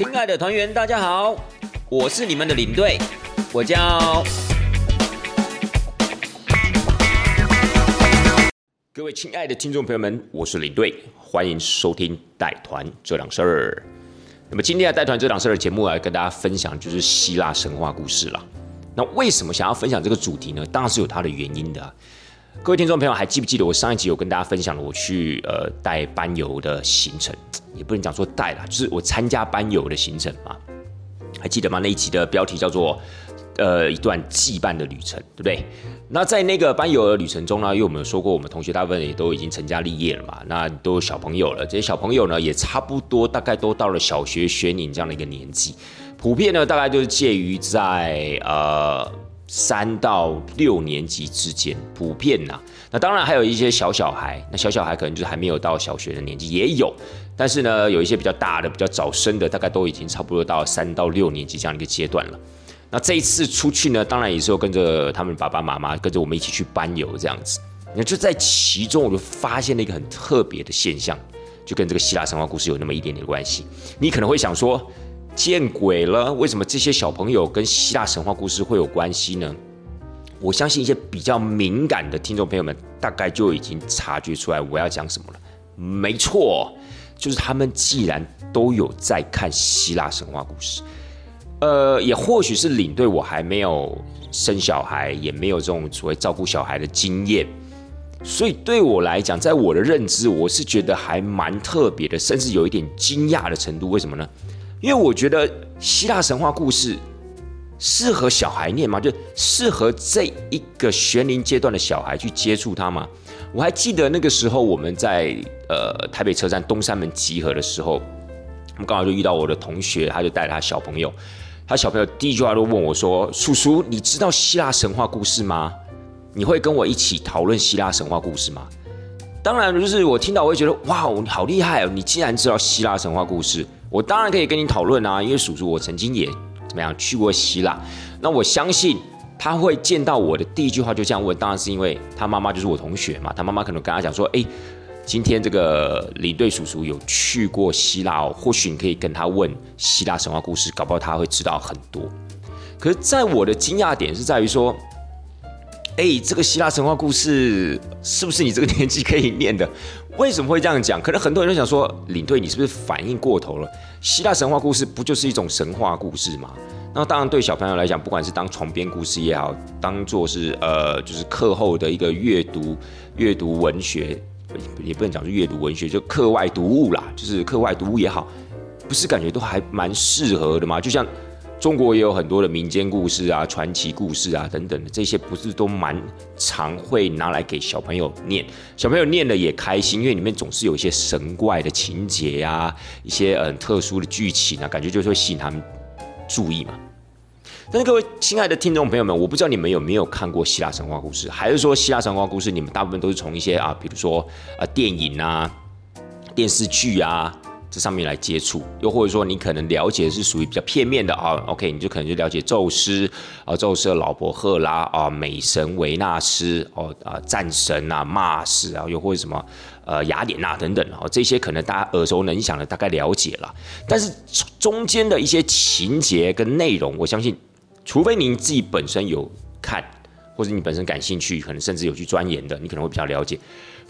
亲爱的团员，大家好，我是你们的领队，我叫。各位亲爱的听众朋友们，我是领队，欢迎收听带团这档事儿。那么今天带团这档事儿节目来跟大家分享就是希腊神话故事了。那为什么想要分享这个主题呢？当然是有它的原因的。各位听众朋友，还记不记得我上一集有跟大家分享了我去呃带班游的行程？也不能讲说带啦，就是我参加班游的行程嘛。还记得吗？那一集的标题叫做呃一段羁绊的旅程，对不对？那在那个班游的旅程中呢，因为我们有说过，我们同学大部分也都已经成家立业了嘛，那都有小朋友了。这些小朋友呢，也差不多大概都到了小学学龄这样的一个年纪，普遍呢大概就是介于在呃。三到六年级之间普遍呐，那当然还有一些小小孩，那小小孩可能就是还没有到小学的年纪也有，但是呢，有一些比较大的、比较早生的，大概都已经差不多到三到六年级这样一个阶段了。那这一次出去呢，当然也是跟着他们爸爸妈妈，跟着我们一起去班游这样子。那就在其中，我就发现了一个很特别的现象，就跟这个希腊神话故事有那么一点点关系。你可能会想说。见鬼了！为什么这些小朋友跟希腊神话故事会有关系呢？我相信一些比较敏感的听众朋友们大概就已经察觉出来我要讲什么了。没错，就是他们既然都有在看希腊神话故事，呃，也或许是领队我还没有生小孩，也没有这种所谓照顾小孩的经验，所以对我来讲，在我的认知，我是觉得还蛮特别的，甚至有一点惊讶的程度。为什么呢？因为我觉得希腊神话故事适合小孩念吗？就适合这一个学龄阶段的小孩去接触它吗？我还记得那个时候我们在呃台北车站东山门集合的时候，我们刚好就遇到我的同学，他就带他小朋友，他小朋友第一句话都问我说：“叔叔，你知道希腊神话故事吗？你会跟我一起讨论希腊神话故事吗？”当然，就是我听到我会觉得哇，你好厉害哦！你竟然知道希腊神话故事。我当然可以跟你讨论啊，因为叔叔我曾经也怎么样去过希腊，那我相信他会见到我的第一句话就这样问，当然是因为他妈妈就是我同学嘛，他妈妈可能跟他讲说，哎，今天这个领队叔叔有去过希腊哦，或许你可以跟他问希腊神话故事，搞不好他会知道很多。可是，在我的惊讶点是在于说。哎，这个希腊神话故事是不是你这个年纪可以念的？为什么会这样讲？可能很多人都想说，领队你是不是反应过头了？希腊神话故事不就是一种神话故事吗？那当然，对小朋友来讲，不管是当床边故事也好，当做是呃，就是课后的一个阅读阅读文学，也不能讲是阅读文学，就课外读物啦，就是课外读物也好，不是感觉都还蛮适合的吗？就像。中国也有很多的民间故事啊、传奇故事啊等等的，这些不是都蛮常会拿来给小朋友念，小朋友念的也开心，因为里面总是有一些神怪的情节呀，一些嗯特殊的剧情啊，感觉就是会吸引他们注意嘛。但是各位亲爱的听众朋友们，我不知道你们有没有看过希腊神话故事，还是说希腊神话故事你们大部分都是从一些啊，比如说啊电影啊、电视剧啊。这上面来接触，又或者说你可能了解是属于比较片面的啊，OK，你就可能就了解宙斯啊，宙斯的老婆赫拉啊，美神维纳斯哦啊，战神啊，马斯啊，又或者什么呃雅典娜等等哦，这些可能大家耳熟能详的大概了解了，但是中间的一些情节跟内容，我相信，除非您自己本身有看，或者你本身感兴趣，可能甚至有去钻研的，你可能会比较了解。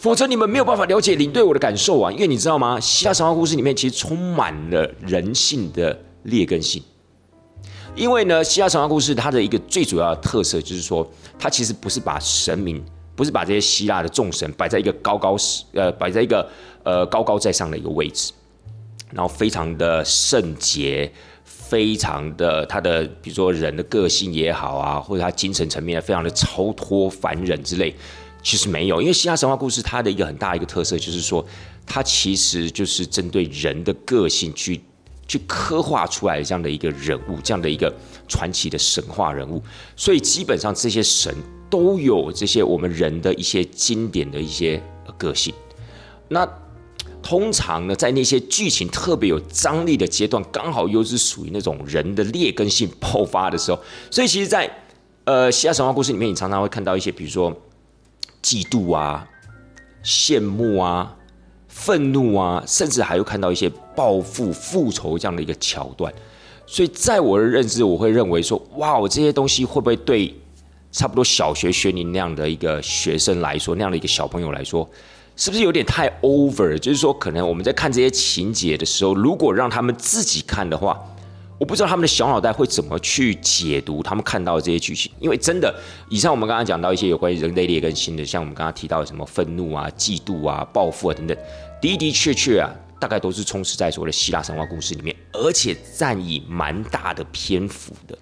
否则你们没有办法了解领队我的感受啊，因为你知道吗？希腊神话故事里面其实充满了人性的劣根性。因为呢，希腊神话故事它的一个最主要的特色就是说，它其实不是把神明，不是把这些希腊的众神摆在一个高高呃摆在一个呃高高在上的一个位置，然后非常的圣洁，非常的他的比如说人的个性也好啊，或者他精神层面非常的超脱凡人之类。其实没有，因为希腊神话故事它的一个很大一个特色就是说，它其实就是针对人的个性去去刻画出来这样的一个人物，这样的一个传奇的神话人物。所以基本上这些神都有这些我们人的一些经典的一些个性。那通常呢，在那些剧情特别有张力的阶段，刚好又是属于那种人的劣根性爆发的时候。所以其实，在呃希腊神话故事里面，你常常会看到一些，比如说。嫉妒啊，羡慕啊，愤怒啊，甚至还有看到一些报复、复仇这样的一个桥段。所以在我的认知，我会认为说，哇，我这些东西会不会对差不多小学学龄那样的一个学生来说，那样的一个小朋友来说，是不是有点太 over？就是说，可能我们在看这些情节的时候，如果让他们自己看的话，我不知道他们的小脑袋会怎么去解读他们看到的这些剧情。因为真的，以上我们刚刚讲到一些有关于人类劣根性的，像我们刚刚提到的什么愤怒啊、嫉妒啊、报复啊等等，的的确确啊。大概都是充斥在所谓的希腊神话故事里面，而且占以蛮大的篇幅的。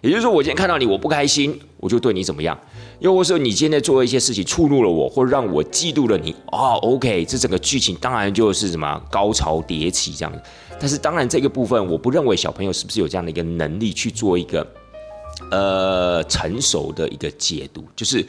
也就是说，我今天看到你，我不开心，我就对你怎么样；又或是你今天做了一些事情触怒了我，或让我嫉妒了你，哦，OK，这整个剧情当然就是什么高潮迭起这样子。但是，当然这个部分，我不认为小朋友是不是有这样的一个能力去做一个呃成熟的一个解读，就是。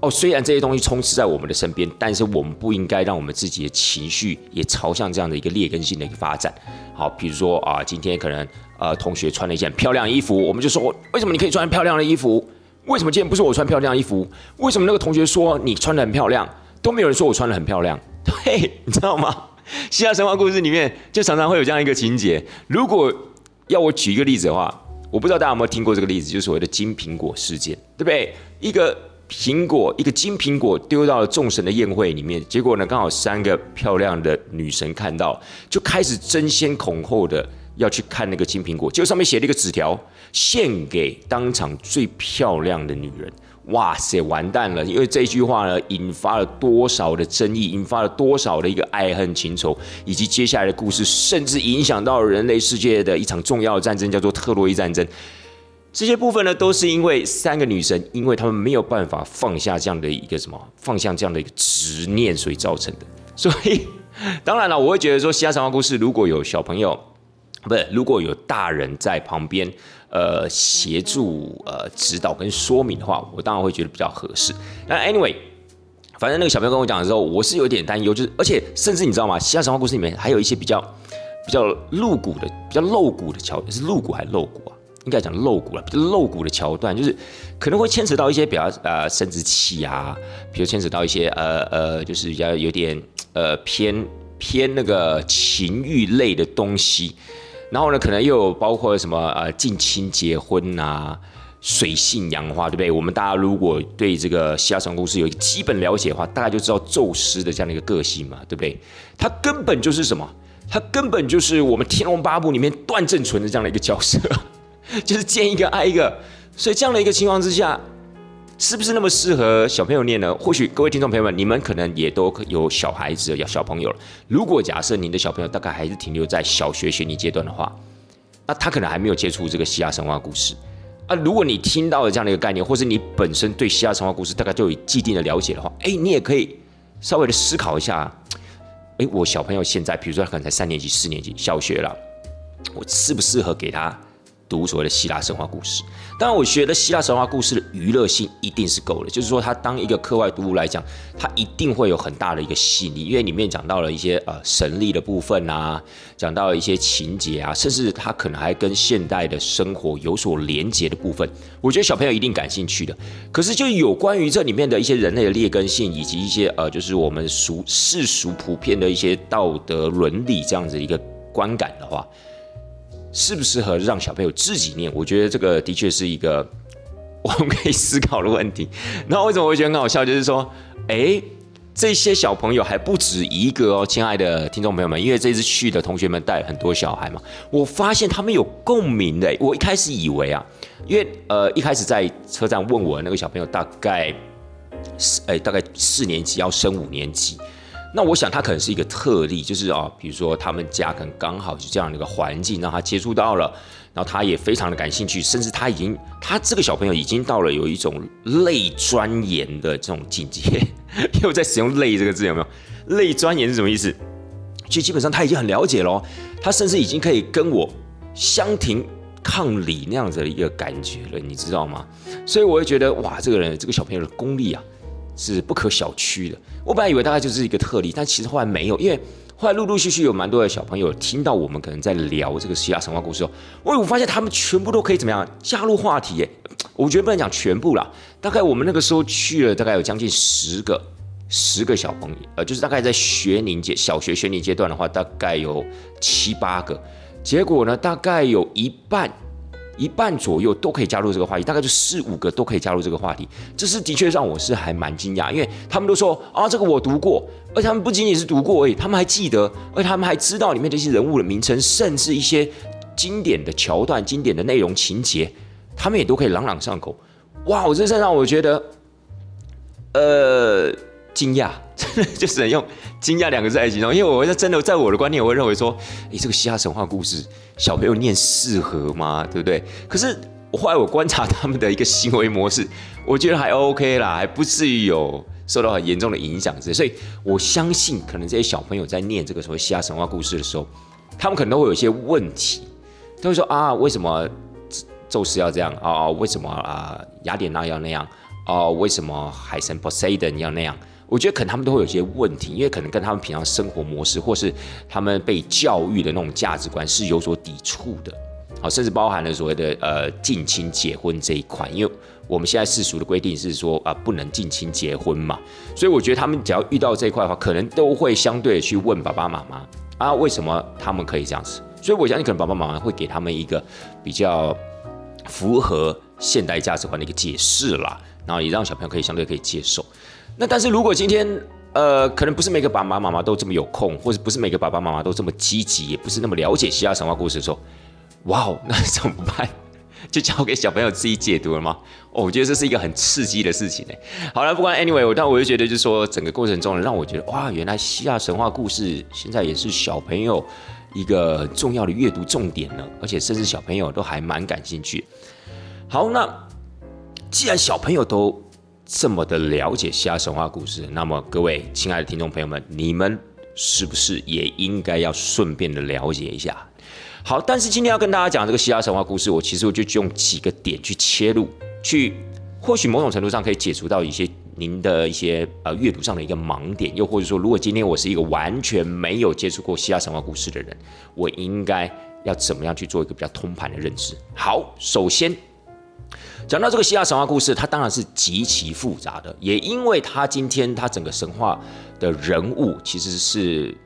哦，虽然这些东西充斥在我们的身边，但是我们不应该让我们自己的情绪也朝向这样的一个劣根性的一个发展。好，比如说啊，今天可能呃同学穿了一件漂亮衣服，我们就说为什么你可以穿漂亮的衣服？为什么今天不是我穿漂亮衣服？为什么那个同学说你穿的很漂亮，都没有人说我穿的很漂亮？对，你知道吗？希腊神话故事里面就常常会有这样一个情节。如果要我举一个例子的话，我不知道大家有没有听过这个例子，就是所谓的金苹果事件，对不对？一个。苹果一个金苹果丢到了众神的宴会里面，结果呢，刚好三个漂亮的女神看到，就开始争先恐后的要去看那个金苹果。结果上面写了一个纸条，献给当场最漂亮的女人。哇塞，完蛋了！因为这句话呢，引发了多少的争议，引发了多少的一个爱恨情仇，以及接下来的故事，甚至影响到人类世界的一场重要的战争，叫做特洛伊战争。这些部分呢，都是因为三个女神，因为她们没有办法放下这样的一个什么，放下这样的一个执念，所以造成的。所以，当然了，我会觉得说，希腊神话故事如果有小朋友，不是如果有大人在旁边，呃，协助呃指导跟说明的话，我当然会觉得比较合适。那 anyway，反正那个小朋友跟我讲的时候，我是有点担忧，就是而且甚至你知道吗？希腊神话故事里面还有一些比较比较露骨的、比较露骨的桥，是露骨还是露骨啊？应该讲露骨了，比较露骨的桥段，就是可能会牵扯到一些比较呃生殖器啊，比如牵扯到一些呃呃，就是比较有点呃偏偏那个情欲类的东西。然后呢，可能又有包括什么呃近亲结婚啊，水性杨花，对不对？我们大家如果对这个希腊神公司有一个基本了解的话，大概就知道宙斯的这样的一个个性嘛，对不对？他根本就是什么？他根本就是我们《天龙八部》里面段正淳的这样的一个角色。就是见一个爱一个，所以这样的一个情况之下，是不是那么适合小朋友念呢？或许各位听众朋友们，你们可能也都有小孩子、有小朋友了。如果假设您的小朋友大概还是停留在小学学龄阶段的话，那他可能还没有接触这个希腊神话故事啊。如果你听到了这样的一个概念，或是你本身对希腊神话故事大概就有既定的了解的话，哎，你也可以稍微的思考一下，哎，我小朋友现在，比如说他可能才三年级、四年级，小学了，我适不适合给他？读所谓的希腊神话故事，当然，我觉得希腊神话故事的娱乐性一定是够的。就是说，它当一个课外读物来讲，它一定会有很大的一个吸引力，因为里面讲到了一些呃神力的部分啊，讲到了一些情节啊，甚至它可能还跟现代的生活有所连结的部分，我觉得小朋友一定感兴趣的。可是，就有关于这里面的一些人类的劣根性，以及一些呃，就是我们俗世俗普遍的一些道德伦理这样子一个观感的话。适不适合让小朋友自己念？我觉得这个的确是一个 我们可以思考的问题。那为什么我觉得很好笑？就是说，哎，这些小朋友还不止一个哦，亲爱的听众朋友们，因为这次去的同学们带很多小孩嘛，我发现他们有共鸣的。我一开始以为啊，因为呃一开始在车站问我那个小朋友大概四哎大概四年级要升五年级。那我想他可能是一个特例，就是啊，比如说他们家可能刚好是这样的一个环境，让他接触到了，然后他也非常的感兴趣，甚至他已经，他这个小朋友已经到了有一种类钻研的这种境界，又在使用“类”这个字，有没有？类钻研是什么意思？就基本上他已经很了解了，他甚至已经可以跟我相庭抗礼那样子的一个感觉了，你知道吗？所以我会觉得，哇，这个人，这个小朋友的功力啊！是不可小觑的。我本来以为大概就是一个特例，但其实后来没有，因为后来陆陆续续有蛮多的小朋友听到我们可能在聊这个希腊神话故事，我我发现他们全部都可以怎么样加入话题？耶，我觉得不能讲全部啦，大概我们那个时候去了大概有将近十个十个小朋友，呃，就是大概在学龄阶小学学龄阶段的话，大概有七八个，结果呢，大概有一半。一半左右都可以加入这个话题，大概就四五个都可以加入这个话题，这是的确让我是还蛮惊讶，因为他们都说啊，这个我读过，而他们不仅仅是读过而已，他们还记得，而他们还知道里面这些人物的名称，甚至一些经典的桥段、经典的内容情节，他们也都可以朗朗上口。哇，我这是让我觉得，呃，惊讶，真的就只能用惊讶两个字来形容，因为我在真的在我的观念，我会认为说，诶，这个希腊神话故事。小朋友念适合吗？对不对？可是后来我观察他们的一个行为模式，我觉得还 OK 啦，还不至于有受到很严重的影响。所以我相信，可能这些小朋友在念这个所谓希腊神话故事的时候，他们可能都会有一些问题，他会说啊，为什么宙斯要这样啊？为什么啊雅典娜要那样啊？为什么海神 Poseidon 要那样？我觉得可能他们都会有些问题，因为可能跟他们平常生活模式，或是他们被教育的那种价值观是有所抵触的。好，甚至包含了所谓的呃近亲结婚这一块，因为我们现在世俗的规定是说啊不能近亲结婚嘛，所以我觉得他们只要遇到这一块的话，可能都会相对去问爸爸妈妈啊为什么他们可以这样子。所以我相信可能爸爸妈妈会给他们一个比较符合现代价值观的一个解释啦，然后也让小朋友可以相对可以接受。那但是如果今天，呃，可能不是每个爸爸妈妈都这么有空，或者不是每个爸爸妈妈都这么积极，也不是那么了解希腊神话故事的时候，哇哦，那怎么办？就交给小朋友自己解读了吗？哦，我觉得这是一个很刺激的事情呢。好了，不管 anyway，我但我就觉得，就是说整个过程中，让我觉得哇，原来希腊神话故事现在也是小朋友一个重要的阅读重点呢，而且甚至小朋友都还蛮感兴趣。好，那既然小朋友都这么的了解希腊神话故事，那么各位亲爱的听众朋友们，你们是不是也应该要顺便的了解一下？好，但是今天要跟大家讲这个希腊神话故事，我其实我就用几个点去切入，去或许某种程度上可以解除到一些您的一些呃阅读上的一个盲点，又或者说，如果今天我是一个完全没有接触过希腊神话故事的人，我应该要怎么样去做一个比较通盘的认知？好，首先。讲到这个希腊神话故事，它当然是极其复杂的，也因为它今天它整个神话的人物其实是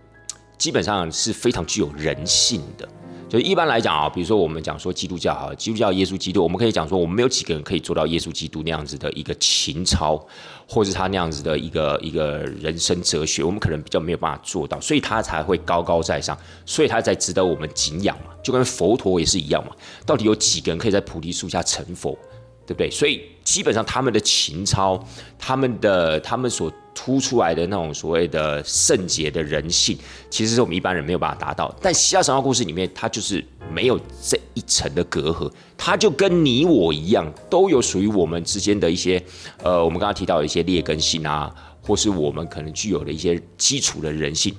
基本上是非常具有人性的。就一般来讲啊，比如说我们讲说基督教哈，基督教耶稣基督，我们可以讲说我们没有几个人可以做到耶稣基督那样子的一个情操，或是他那样子的一个一个人生哲学，我们可能比较没有办法做到，所以他才会高高在上，所以他才值得我们敬仰嘛，就跟佛陀也是一样嘛。到底有几个人可以在菩提树下成佛？对不对？所以基本上他们的情操，他们的他们所突出来的那种所谓的圣洁的人性，其实是我们一般人没有办法达到。但希腊神话故事里面，它就是没有这一层的隔阂，它就跟你我一样，都有属于我们之间的一些，呃，我们刚刚提到的一些劣根性啊，或是我们可能具有的一些基础的人性。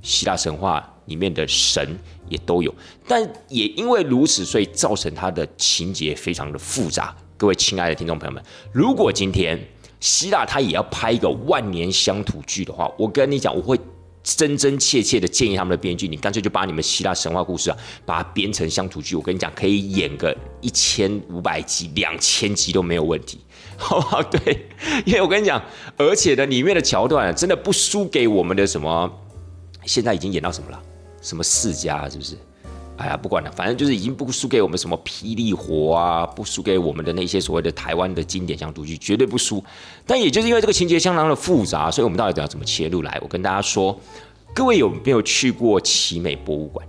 希腊神话里面的神也都有，但也因为如此，所以造成它的情节非常的复杂。各位亲爱的听众朋友们，如果今天希腊他也要拍一个万年乡土剧的话，我跟你讲，我会真真切切的建议他们的编剧，你干脆就把你们希腊神话故事啊，把它编成乡土剧。我跟你讲，可以演个一千五百集、两千集都没有问题，好不好？对，因为我跟你讲，而且呢，里面的桥段真的不输给我们的什么，现在已经演到什么了？什么世家，是不是？哎呀，不管了，反正就是已经不输给我们什么霹雳火啊，不输给我们的那些所谓的台湾的经典乡土剧，绝对不输。但也就是因为这个情节相当的复杂，所以我们到底要怎么切入来？我跟大家说，各位有没有去过奇美博物馆？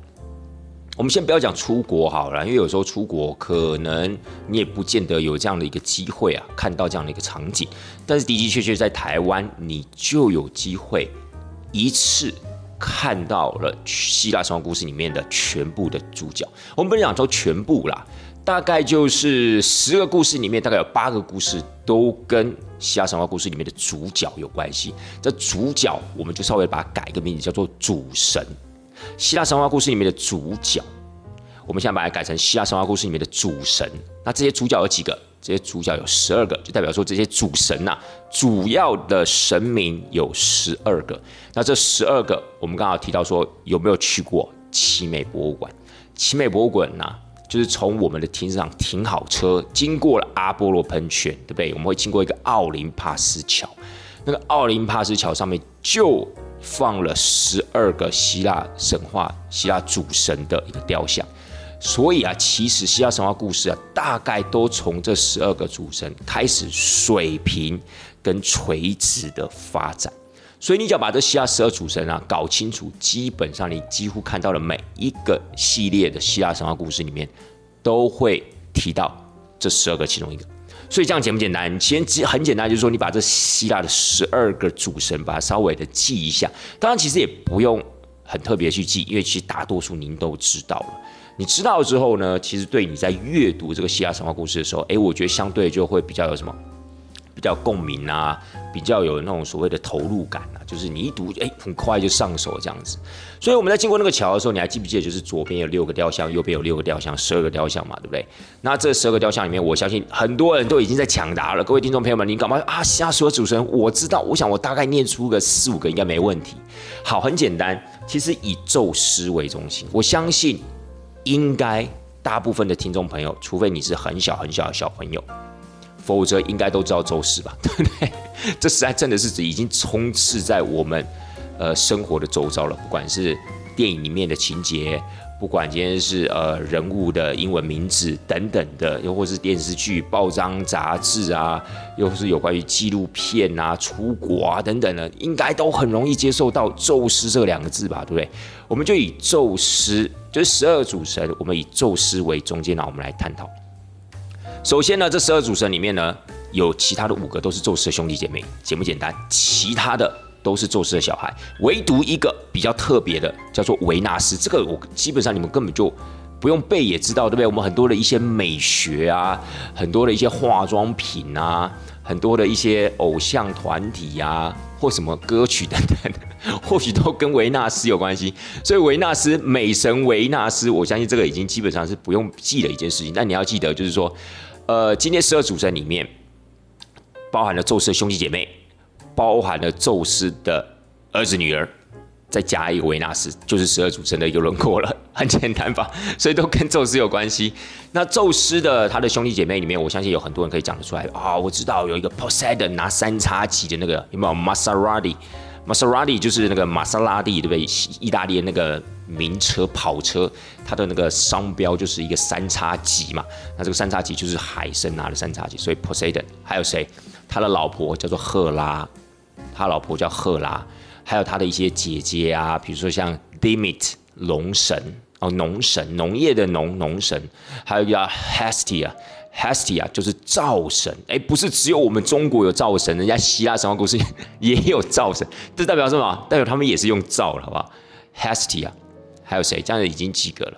我们先不要讲出国好了，因为有时候出国可能你也不见得有这样的一个机会啊，看到这样的一个场景。但是的的确确在台湾，你就有机会一次。看到了希腊神话故事里面的全部的主角，我们不能讲说全部啦，大概就是十个故事里面，大概有八个故事都跟希腊神话故事里面的主角有关系。这主角我们就稍微把它改一个名字，叫做主神。希腊神话故事里面的主角，我们现在把它改成希腊神话故事里面的主神。那这些主角有几个？这些主角有十二个，就代表说这些主神呐，主要的神明有十二个。那这十二个，我们刚好提到说，有没有去过奇美博物馆？奇美博物馆呢，就是从我们的停车场停好车，经过了阿波罗喷泉，对不对？我们会经过一个奥林帕斯桥。那个奥林帕斯桥上面就放了十二个希腊神话、希腊主神的一个雕像。所以啊，其实希腊神话故事啊，大概都从这十二个主神开始水平跟垂直的发展。所以你只要把这希腊十二主神啊搞清楚，基本上你几乎看到了每一个系列的希腊神话故事里面，都会提到这十二个其中一个。所以这样简不简单？其实很简单，就是说你把这希腊的十二个主神，把它稍微的记一下。当然，其实也不用很特别去记，因为其实大多数您都知道了。你知道之后呢，其实对你在阅读这个希腊神话故事的时候，诶，我觉得相对就会比较有什么？比较共鸣啊，比较有那种所谓的投入感啊，就是你一读，哎，很快就上手这样子。所以我们在经过那个桥的时候，你还记不记得，就是左边有六个雕像，右边有六个雕像，十二个雕像嘛，对不对？那这十二个雕像里面，我相信很多人都已经在抢答了。各位听众朋友们，你赶快啊？下所有主持人，我知道，我想我大概念出个四五个应该没问题。好，很简单，其实以宙斯为中心，我相信应该大部分的听众朋友，除非你是很小很小的小朋友。否则应该都知道周四吧，对不对？这实在真的是指已经充斥在我们呃生活的周遭了。不管是电影里面的情节，不管今天是呃人物的英文名字等等的，又或是电视剧、报章、杂志啊，又是有关于纪录片啊、出国啊等等的，应该都很容易接受到宙斯这两个字吧，对不对？我们就以宙斯，就是十二主神，我们以宙斯为中间呢，我们来探讨。首先呢，这十二主神里面呢，有其他的五个都是宙斯的兄弟姐妹，简不简单？其他的都是宙斯的小孩，唯独一个比较特别的，叫做维纳斯。这个我基本上你们根本就不用背也知道，对不对？我们很多的一些美学啊，很多的一些化妆品啊，很多的一些偶像团体啊，或什么歌曲等等，或许都跟维纳斯有关系。所以维纳斯，美神维纳斯，我相信这个已经基本上是不用记的一件事情。但你要记得，就是说。呃，今天十二主神里面包含了宙斯的兄弟姐妹，包含了宙斯的儿子女儿，再加一个维纳斯，就是十二主神的一个轮廓了，很简单吧？所以都跟宙斯有关系。那宙斯的他的兄弟姐妹里面，我相信有很多人可以讲得出来啊。我知道有一个 Poseidon 拿三叉戟的那个，有没有 Maserati？Maserati 就是那个玛莎拉蒂，对不对？意大利的那个名车跑车，它的那个商标就是一个三叉戟嘛。那这个三叉戟就是海神拿的三叉戟，所以 Poseidon 还有谁？他的老婆叫做赫拉，他老婆叫赫拉，还有他的一些姐姐啊，比如说像 Demeter 龙神哦，农神，农业的农农神，还有叫 Hestia。Hestia 就是灶神，哎，不是只有我们中国有灶神，人家希腊神话故事 也有灶神，这代表什么？代表他们也是用灶了，好不好？Hestia，还有谁？这样子已经几个了。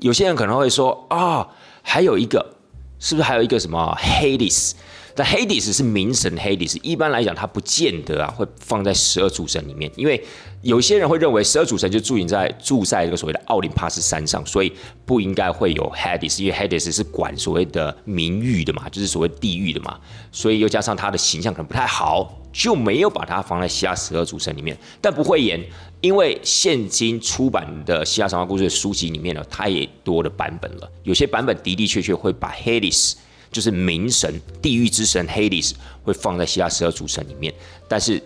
有些人可能会说啊，还有一个，是不是还有一个什么 Hades？但 Hades 是冥神 Hades，一般来讲，它不见得啊会放在十二主神里面，因为有些人会认为十二主神就住在住在这个所谓的奥林帕斯山上，所以不应该会有 Hades，因为 Hades 是管所谓的冥域的嘛，就是所谓地狱的嘛，所以又加上他的形象可能不太好，就没有把它放在希腊十二主神里面。但不会演，因为现今出版的希腊神话故事的书籍里面呢，它也多的版本了，有些版本的的确确会把 Hades。就是冥神、地狱之神 Hades 会放在希腊十二主神里面，但是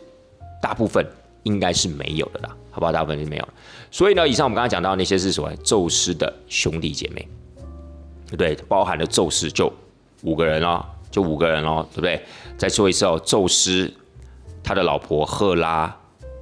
大部分应该是没有的啦，好不好？大部分是没有。所以呢，以上我们刚刚讲到那些是什么？宙斯的兄弟姐妹，对不对？包含了宙斯就五个人哦，就五个人哦，对不对？再说一次哦，宙斯他的老婆赫拉，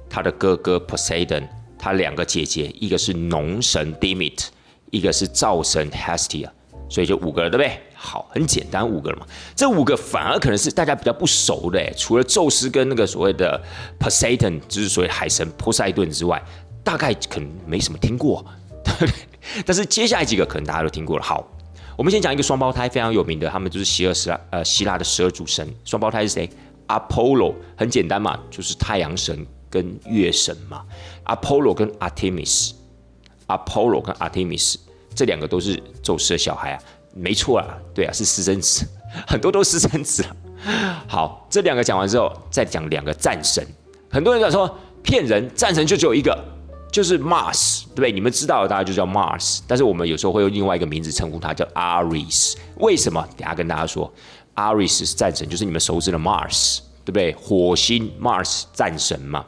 他的哥哥 Poseidon，他两个姐姐，一个是农神 Demit，一个是灶神 Hestia，所以就五个人，对不对？好，很简单，五个了嘛。这五个反而可能是大家比较不熟的，除了宙斯跟那个所谓的 Poseidon，就是所谓海神波塞顿之外，大概可能没什么听过。但是接下来几个可能大家都听过了。好，我们先讲一个双胞胎非常有名的，他们就是希腊十呃希腊的十二主神。双胞胎是谁？Apollo，很简单嘛，就是太阳神跟月神嘛。Apollo 跟 Artemis，Apollo 跟 Artemis 这两个都是宙斯的小孩啊。没错啊，对啊，是私生子，很多都私生子。好，这两个讲完之后，再讲两个战神。很多人讲说骗人，战神就只有一个，就是 Mars，对不对？你们知道，大家就叫 Mars。但是我们有时候会用另外一个名字称呼他，叫 Ares。为什么？等下跟大家说，Ares 是战神，就是你们熟知的 Mars，对不对？火星 Mars 战神嘛。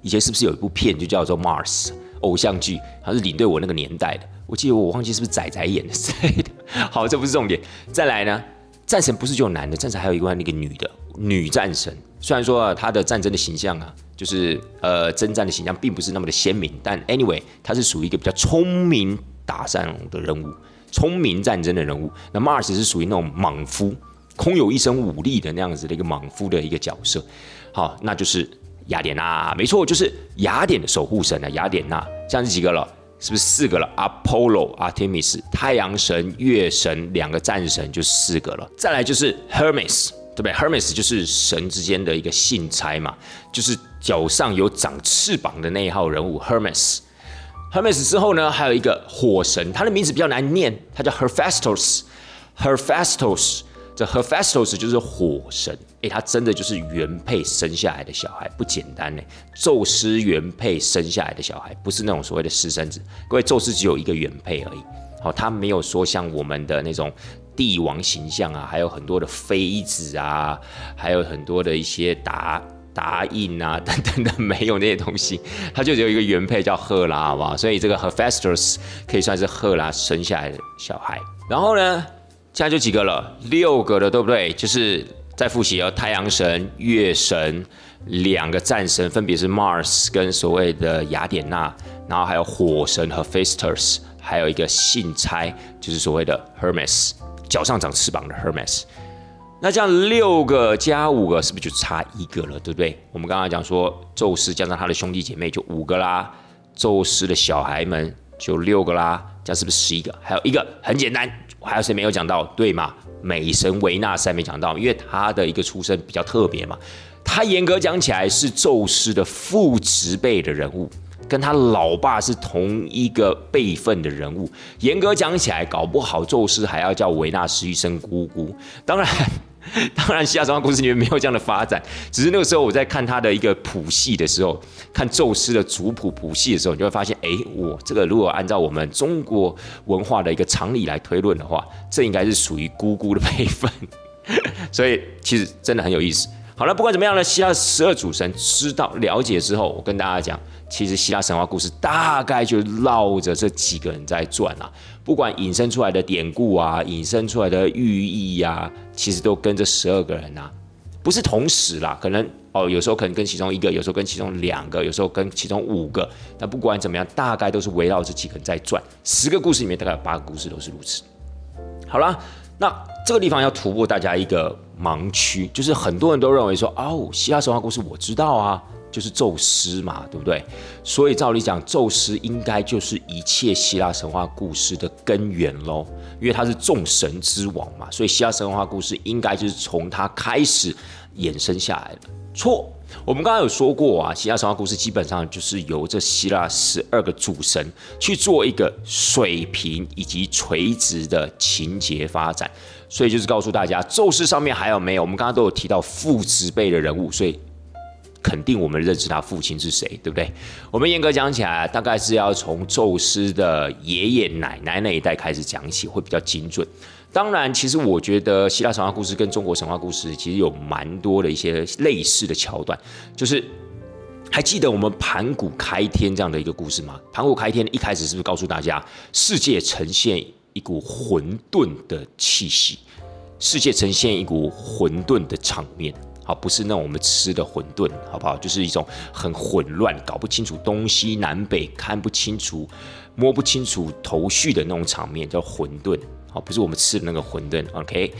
以前是不是有一部片就叫做 Mars 偶像剧？它是领队我那个年代的，我记得我忘记是不是仔仔演的之类的。好，这不是重点。再来呢，战神不是只有男的，战神还有一个那个女的女战神。虽然说她的战争的形象啊，就是呃征战的形象并不是那么的鲜明，但 anyway 她是属于一个比较聪明打仗的人物，聪明战争的人物。那 Mars 是属于那种莽夫，空有一身武力的那样子的一个莽夫的一个角色。好，那就是雅典娜，没错，就是雅典的守护神啊，雅典娜。这样是几个了？是不是四个了？Apollo、Artemis，太阳神、月神，两个战神就四个了。再来就是 Hermes，对不对？Hermes 就是神之间的一个信差嘛，就是脚上有长翅膀的那一号人物 Hermes。Hermes 之后呢，还有一个火神，他的名字比较难念，他叫 Hephaestus。Hephaestus。这 Hephaestus 就是火神，诶，他真的就是原配生下来的小孩，不简单呢。宙斯原配生下来的小孩，不是那种所谓的私生子。各位，宙斯只有一个原配而已，好，他没有说像我们的那种帝王形象啊，还有很多的妃子啊，还有很多的一些答答应啊等等的，没有那些东西，他就只有一个原配叫赫拉，好不好？所以这个 Hephaestus 可以算是赫拉生下来的小孩。然后呢？现在就几个了，六个了，对不对？就是再复习哦，太阳神、月神，两个战神，分别是 Mars 跟所谓的雅典娜，然后还有火神和 Festus，还有一个信差，就是所谓的 Hermes，脚上长翅膀的 Hermes。那这样六个加五个，是不是就差一个了，对不对？我们刚刚讲说，宙斯加上他的兄弟姐妹就五个啦，宙斯的小孩们就六个啦，这样是不是十一个？还有一个很简单。还有谁没有讲到？对吗？美神维纳斯还没讲到，因为他的一个出身比较特别嘛。他严格讲起来是宙斯的父职辈的人物，跟他老爸是同一个辈分的人物。严格讲起来，搞不好宙斯还要叫维纳斯一声姑姑。当然。当然，希腊神话故事里面没有这样的发展，只是那个时候我在看他的一个谱系的时候，看宙斯的族谱谱系的时候，你就会发现，哎，我这个如果按照我们中国文化的一个常理来推论的话，这应该是属于姑姑的辈分，所以其实真的很有意思。好了，不管怎么样呢，希腊十二主神知道了解之后，我跟大家讲，其实希腊神话故事大概就绕着这几个人在转啊。不管引申出来的典故啊，引申出来的寓意呀，其实都跟这十二个人啊，不是同时啦，可能哦，有时候可能跟其中一个，有时候跟其中两个，有时候跟其中五个。但不管怎么样，大概都是围绕这几个人在转。十个故事里面，大概有八个故事都是如此。好了，那这个地方要突破大家一个。盲区就是很多人都认为说哦，希腊神话故事我知道啊，就是宙斯嘛，对不对？所以照理讲，宙斯应该就是一切希腊神话故事的根源喽，因为他是众神之王嘛，所以希腊神话故事应该就是从他开始衍生下来的。错，我们刚刚有说过啊，希腊神话故事基本上就是由这希腊十二个主神去做一个水平以及垂直的情节发展。所以就是告诉大家，宙斯上面还有没有？我们刚刚都有提到父职辈的人物，所以肯定我们认识他父亲是谁，对不对？我们严格讲起来，大概是要从宙斯的爷爷奶奶那一代开始讲起，会比较精准。当然，其实我觉得希腊神话故事跟中国神话故事其实有蛮多的一些类似的桥段。就是还记得我们盘古开天这样的一个故事吗？盘古开天一开始是不是告诉大家世界呈现？一股混沌的气息，世界呈现一股混沌的场面，好，不是那种我们吃的馄饨，好不好？就是一种很混乱，搞不清楚东西南北，看不清楚，摸不清楚头绪的那种场面，叫混沌，好，不是我们吃的那个馄饨。OK，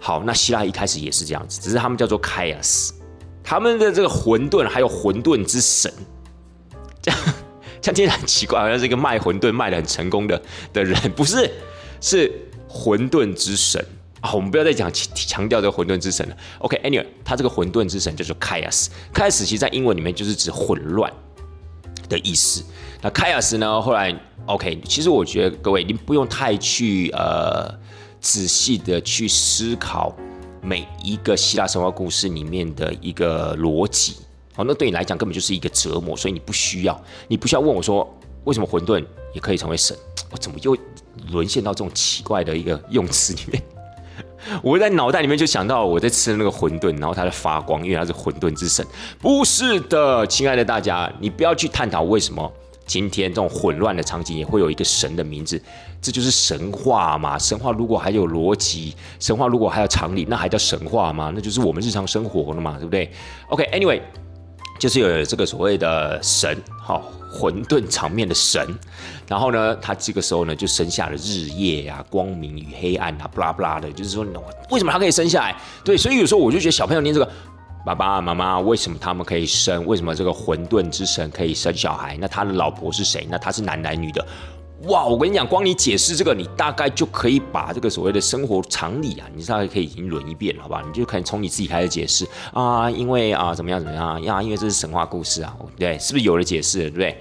好，那希腊一开始也是这样子，只是他们叫做凯亚斯，他们的这个混沌还有混沌之神，这样，这样听起来很奇怪，好像是一个卖馄饨卖的很成功的的人，不是？是混沌之神啊！我们不要再讲强调这个混沌之神了。OK，Anyway，他这个混沌之神叫做 Chaos。Chaos 其实在英文里面就是指混乱的意思。那 Chaos 呢？后来 OK，其实我觉得各位，您不用太去呃仔细的去思考每一个希腊神话故事里面的一个逻辑。好，那对你来讲根本就是一个折磨，所以你不需要，你不需要问我说为什么混沌也可以成为神？我怎么又？沦陷到这种奇怪的一个用词里面，我在脑袋里面就想到我在吃的那个馄饨，然后它在发光，因为它是馄饨之神。不是的，亲爱的大家，你不要去探讨为什么今天这种混乱的场景也会有一个神的名字，这就是神话嘛。神话如果还有逻辑，神话如果还有常理，那还叫神话吗？那就是我们日常生活了嘛，对不对？OK，Anyway。就是有这个所谓的神，哦混沌场面的神，然后呢，他这个时候呢就生下了日夜啊，光明与黑暗啊，不拉不拉的，就是说，为什么他可以生下来？对，所以有时候我就觉得小朋友念这个，爸爸妈妈为什么他们可以生？为什么这个混沌之神可以生小孩？那他的老婆是谁？那他是男男女的？哇，我跟你讲，光你解释这个，你大概就可以把这个所谓的生活常理啊，你大概可以已经轮一遍，好吧？你就可以从你自己开始解释啊，因为啊怎么样怎么样呀？因为这是神话故事啊，对，是不是有了解释，对不对？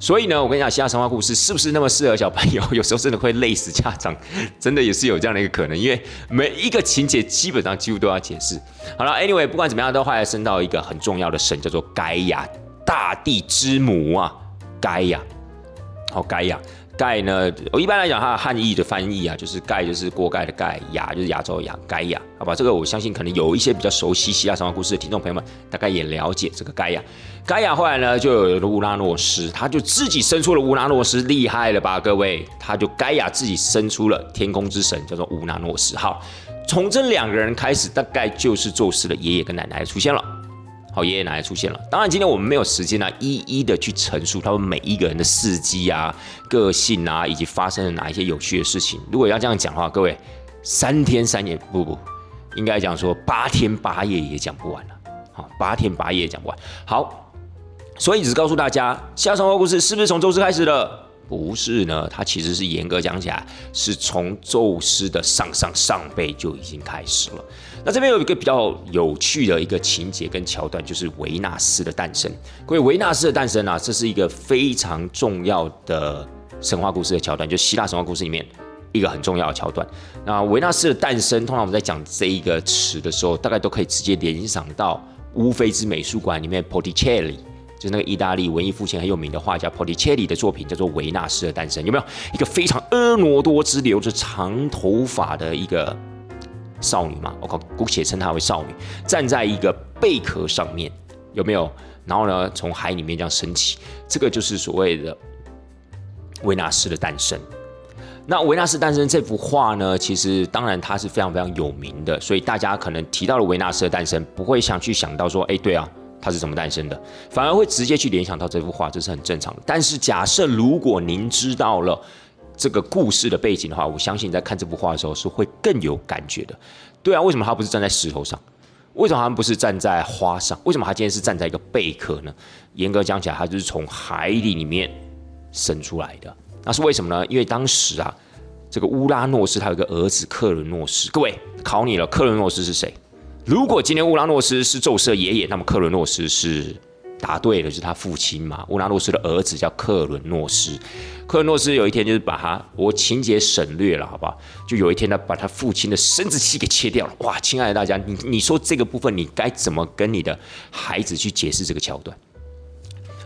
所以呢，我跟你讲，其他神话故事是不是那么适合小朋友？有时候真的会累死家长，真的也是有这样的一个可能，因为每一个情节基本上几乎都要解释。好了，Anyway，不管怎么样，都后来升到一个很重要的神，叫做盖亚，大地之母啊，盖亚，好，盖亚。盖呢？我一般来讲，它的汉译的翻译啊，就是盖就是锅盖的盖，亚就是亚洲亚，盖亚，好吧？这个我相信可能有一些比较熟悉希腊神话故事的听众朋友们，大概也了解这个盖亚。盖亚后来呢，就有了乌拉诺斯，他就自己生出了乌拉诺斯，厉害了吧，各位？他就盖亚自己生出了天空之神，叫做乌拉诺斯。好，从这两个人开始，大概就是宙斯的爷爷跟奶奶出现了。好，爷爷奶奶出现了。当然，今天我们没有时间呢，一一的去陈述他们每一个人的事迹啊、个性啊，以及发生了哪一些有趣的事情。如果要这样讲的话，各位三天三夜不不，应该讲说八天八夜也讲不完了。好，八天八夜也讲不完。好，所以只是告诉大家，夏神话故事是不是从宙斯开始的？不是呢，它其实是严格讲起来，是从宙斯的上上上辈就已经开始了。那这边有一个比较有趣的一个情节跟桥段，就是维纳斯的诞生。各位，维纳斯的诞生啊，这是一个非常重要的神话故事的桥段，就希腊神话故事里面一个很重要的桥段。那维纳斯的诞生，通常我们在讲这一个词的时候，大概都可以直接联想到乌菲兹美术馆里面 Porticelli，就是那个意大利文艺复兴很有名的画家 Porticelli 的作品，叫做《维纳斯的诞生》，有没有一个非常婀娜多姿、留着长头发的一个？少女嘛，我靠，姑且称她为少女，站在一个贝壳上面，有没有？然后呢，从海里面这样升起，这个就是所谓的维纳斯的诞生。那维纳斯诞生这幅画呢，其实当然它是非常非常有名的，所以大家可能提到了维纳斯的诞生，不会想去想到说，哎，对啊，它是怎么诞生的，反而会直接去联想到这幅画，这是很正常的。但是假设如果您知道了。这个故事的背景的话，我相信你在看这幅画的时候是会更有感觉的。对啊，为什么他不是站在石头上？为什么他们不是站在花上？为什么他今天是站在一个贝壳呢？严格讲起来，他就是从海里里面生出来的。那是为什么呢？因为当时啊，这个乌拉诺斯他有个儿子克伦诺斯。各位考你了，克伦诺斯是谁？如果今天乌拉诺斯是宙斯爷爷，那么克伦诺斯是？答对了，是他父亲嘛。乌拉诺斯的儿子叫克伦诺斯。克伦诺斯有一天就是把他，我情节省略了，好不好？就有一天他把他父亲的生殖器给切掉了。哇，亲爱的大家，你你说这个部分你该怎么跟你的孩子去解释这个桥段？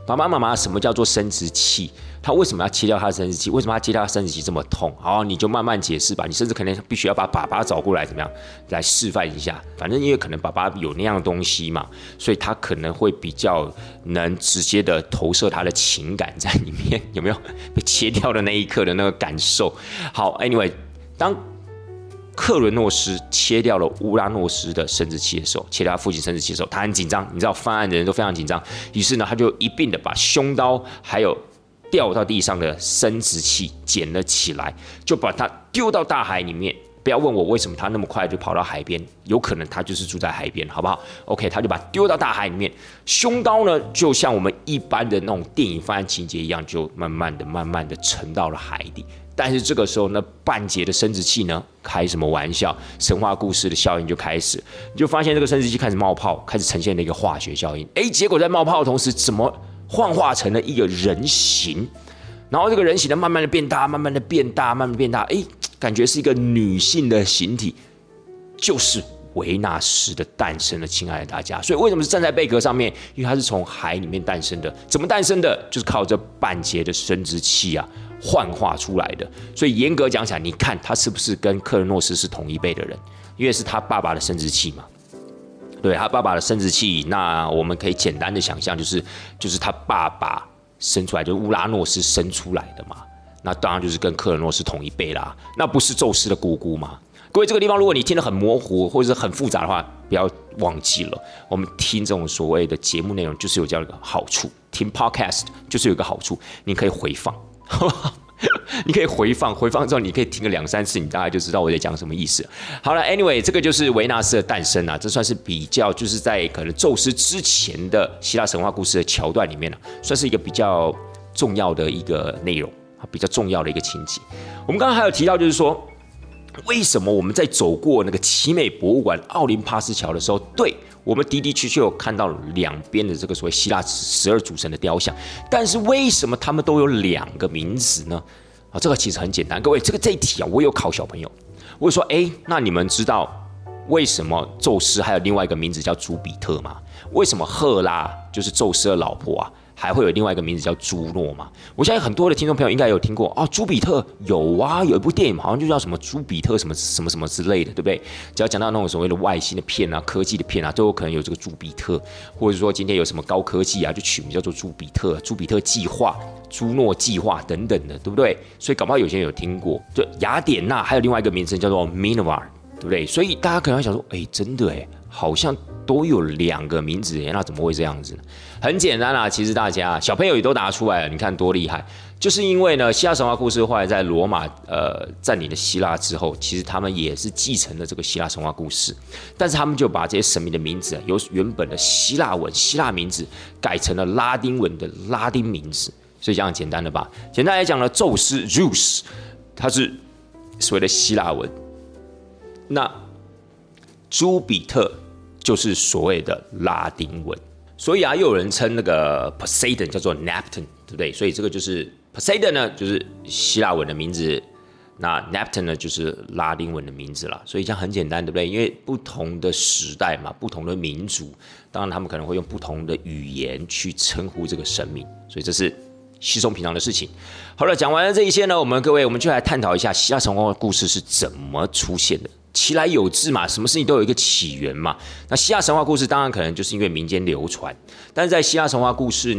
爸爸妈妈，什么叫做生殖器？他为什么要切掉他的生殖器？为什么他切掉他生殖器这么痛？好，你就慢慢解释吧。你甚至可能必须要把爸爸找过来，怎么样来示范一下？反正因为可能爸爸有那样的东西嘛，所以他可能会比较能直接的投射他的情感在里面。有没有被切掉的那一刻的那个感受？好，Anyway，当克伦诺斯切掉了乌拉诺斯的生殖器的时候，切掉他父亲生殖器的时候，他很紧张。你知道，犯案的人都非常紧张。于是呢，他就一并的把凶刀还有。掉到地上的生殖器捡了起来，就把它丢到大海里面。不要问我为什么他那么快就跑到海边，有可能他就是住在海边，好不好？OK，他就把丢到大海里面。凶刀呢，就像我们一般的那种电影犯案情节一样，就慢慢的、慢慢的沉到了海底。但是这个时候呢，半截的生殖器呢，开什么玩笑？神话故事的效应就开始，你就发现这个生殖器开始冒泡，开始呈现了一个化学效应。诶，结果在冒泡的同时，怎么？幻化成了一个人形，然后这个人形呢，慢慢的变大，慢慢的变大，慢慢变大，哎，感觉是一个女性的形体，就是维纳斯的诞生了，亲爱的大家。所以为什么是站在贝壳上面？因为它是从海里面诞生的。怎么诞生的？就是靠这半截的生殖器啊，幻化出来的。所以严格讲起来，你看他是不是跟克伦诺斯是同一辈的人？因为是他爸爸的生殖器嘛。对他爸爸的生殖器，那我们可以简单的想象，就是就是他爸爸生出来，就是乌拉诺斯生出来的嘛。那当然就是跟克伦诺斯同一辈啦。那不是宙斯的姑姑吗？各位，这个地方如果你听得很模糊或者是很复杂的话，不要忘记了，我们听这种所谓的节目内容就是有这样一个好处，听 podcast 就是有一个好处，你可以回放。你可以回放，回放之后你可以听个两三次，你大概就知道我在讲什么意思。好了，Anyway，这个就是维纳斯的诞生啊，这算是比较就是在可能宙斯之前的希腊神话故事的桥段里面呢，算是一个比较重要的一个内容啊，比较重要的一个情节。我们刚刚还有提到，就是说为什么我们在走过那个奇美博物馆奥林帕斯桥的时候，对。我们的的确确有看到两边的这个所谓希腊十二主神的雕像，但是为什么他们都有两个名字呢？啊，这个其实很简单，各位，这个这一题啊，我有考小朋友，我说，哎，那你们知道为什么宙斯还有另外一个名字叫朱比特吗？为什么赫拉就是宙斯的老婆啊？还会有另外一个名字叫朱诺嘛？我相信很多的听众朋友应该有听过啊，朱比特有啊，有一部电影好像就叫什么朱比特什么什么什么之类的，对不对？只要讲到那种所谓的外星的片啊、科技的片啊，都有可能有这个朱比特，或者说今天有什么高科技啊，就取名叫做朱比特、朱比特计划、朱诺计划等等的，对不对？所以搞不好有些人有听过，就雅典娜还有另外一个名称叫做 Minerva，对不对？所以大家可能会想说，哎，真的哎，好像。都有两个名字，那怎么会这样子呢？很简单啦，其实大家小朋友也都答出来了，你看多厉害！就是因为呢，希腊神话故事后来在罗马呃占领了希腊之后，其实他们也是继承了这个希腊神话故事，但是他们就把这些神明的名字由原本的希腊文希腊名字改成了拉丁文的拉丁名字，所以这样简单的吧？简单来讲呢，宙斯 Zeus，他是所谓的希腊文，那朱比特。就是所谓的拉丁文，所以啊，又有人称那个 Poseidon 叫做 Neptune，对不对？所以这个就是 Poseidon 呢，就是希腊文的名字，那 Neptune 呢，就是拉丁文的名字了。所以这样很简单，对不对？因为不同的时代嘛，不同的民族，当然他们可能会用不同的语言去称呼这个神明，所以这是稀松平常的事情。好了，讲完了这一些呢，我们各位我们就来探讨一下希腊神话故事是怎么出现的。其来有自嘛，什么事情都有一个起源嘛。那希腊神话故事当然可能就是因为民间流传，但是在希腊神话故事，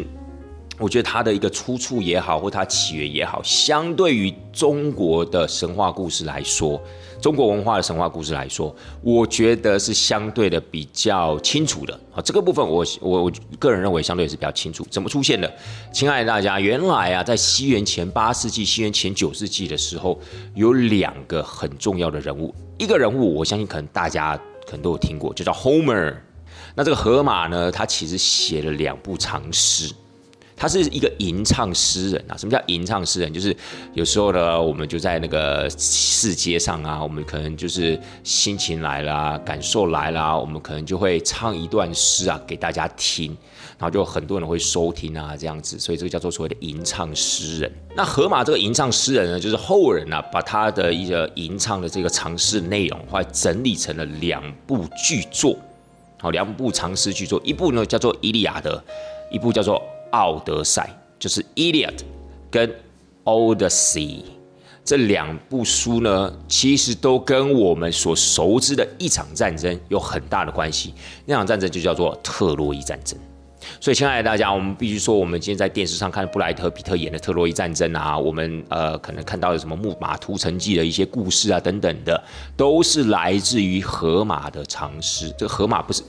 我觉得它的一个出处也好，或它起源也好，相对于中国的神话故事来说。中国文化的神话故事来说，我觉得是相对的比较清楚的啊。这个部分我我我个人认为相对是比较清楚。怎么出现的？亲爱的大家，原来啊，在西元前八世纪、西元前九世纪的时候，有两个很重要的人物。一个人物，我相信可能大家可能都有听过，就叫 Homer。那这个荷马呢，他其实写了两部长诗。他是一个吟唱诗人啊，什么叫吟唱诗人？就是有时候呢，我们就在那个市街上啊，我们可能就是心情来了，感受来了，我们可能就会唱一段诗啊给大家听，然后就很多人会收听啊这样子，所以这个叫做所谓的吟唱诗人。那荷马这个吟唱诗人呢，就是后人啊把他的一个吟唱的这个长诗内容，后来整理成了两部巨作，好，两部长诗巨作，一部呢叫做《伊利亚德》，一部叫做。奥德赛就是《Iliad》跟《Odyssey》这两部书呢，其实都跟我们所熟知的一场战争有很大的关系。那场战争就叫做特洛伊战争。所以，亲爱的大家，我们必须说，我们今天在电视上看布莱特比特演的特洛伊战争啊，我们呃可能看到的什么木马屠城记的一些故事啊等等的，都是来自于荷马的长诗。这个荷马不是？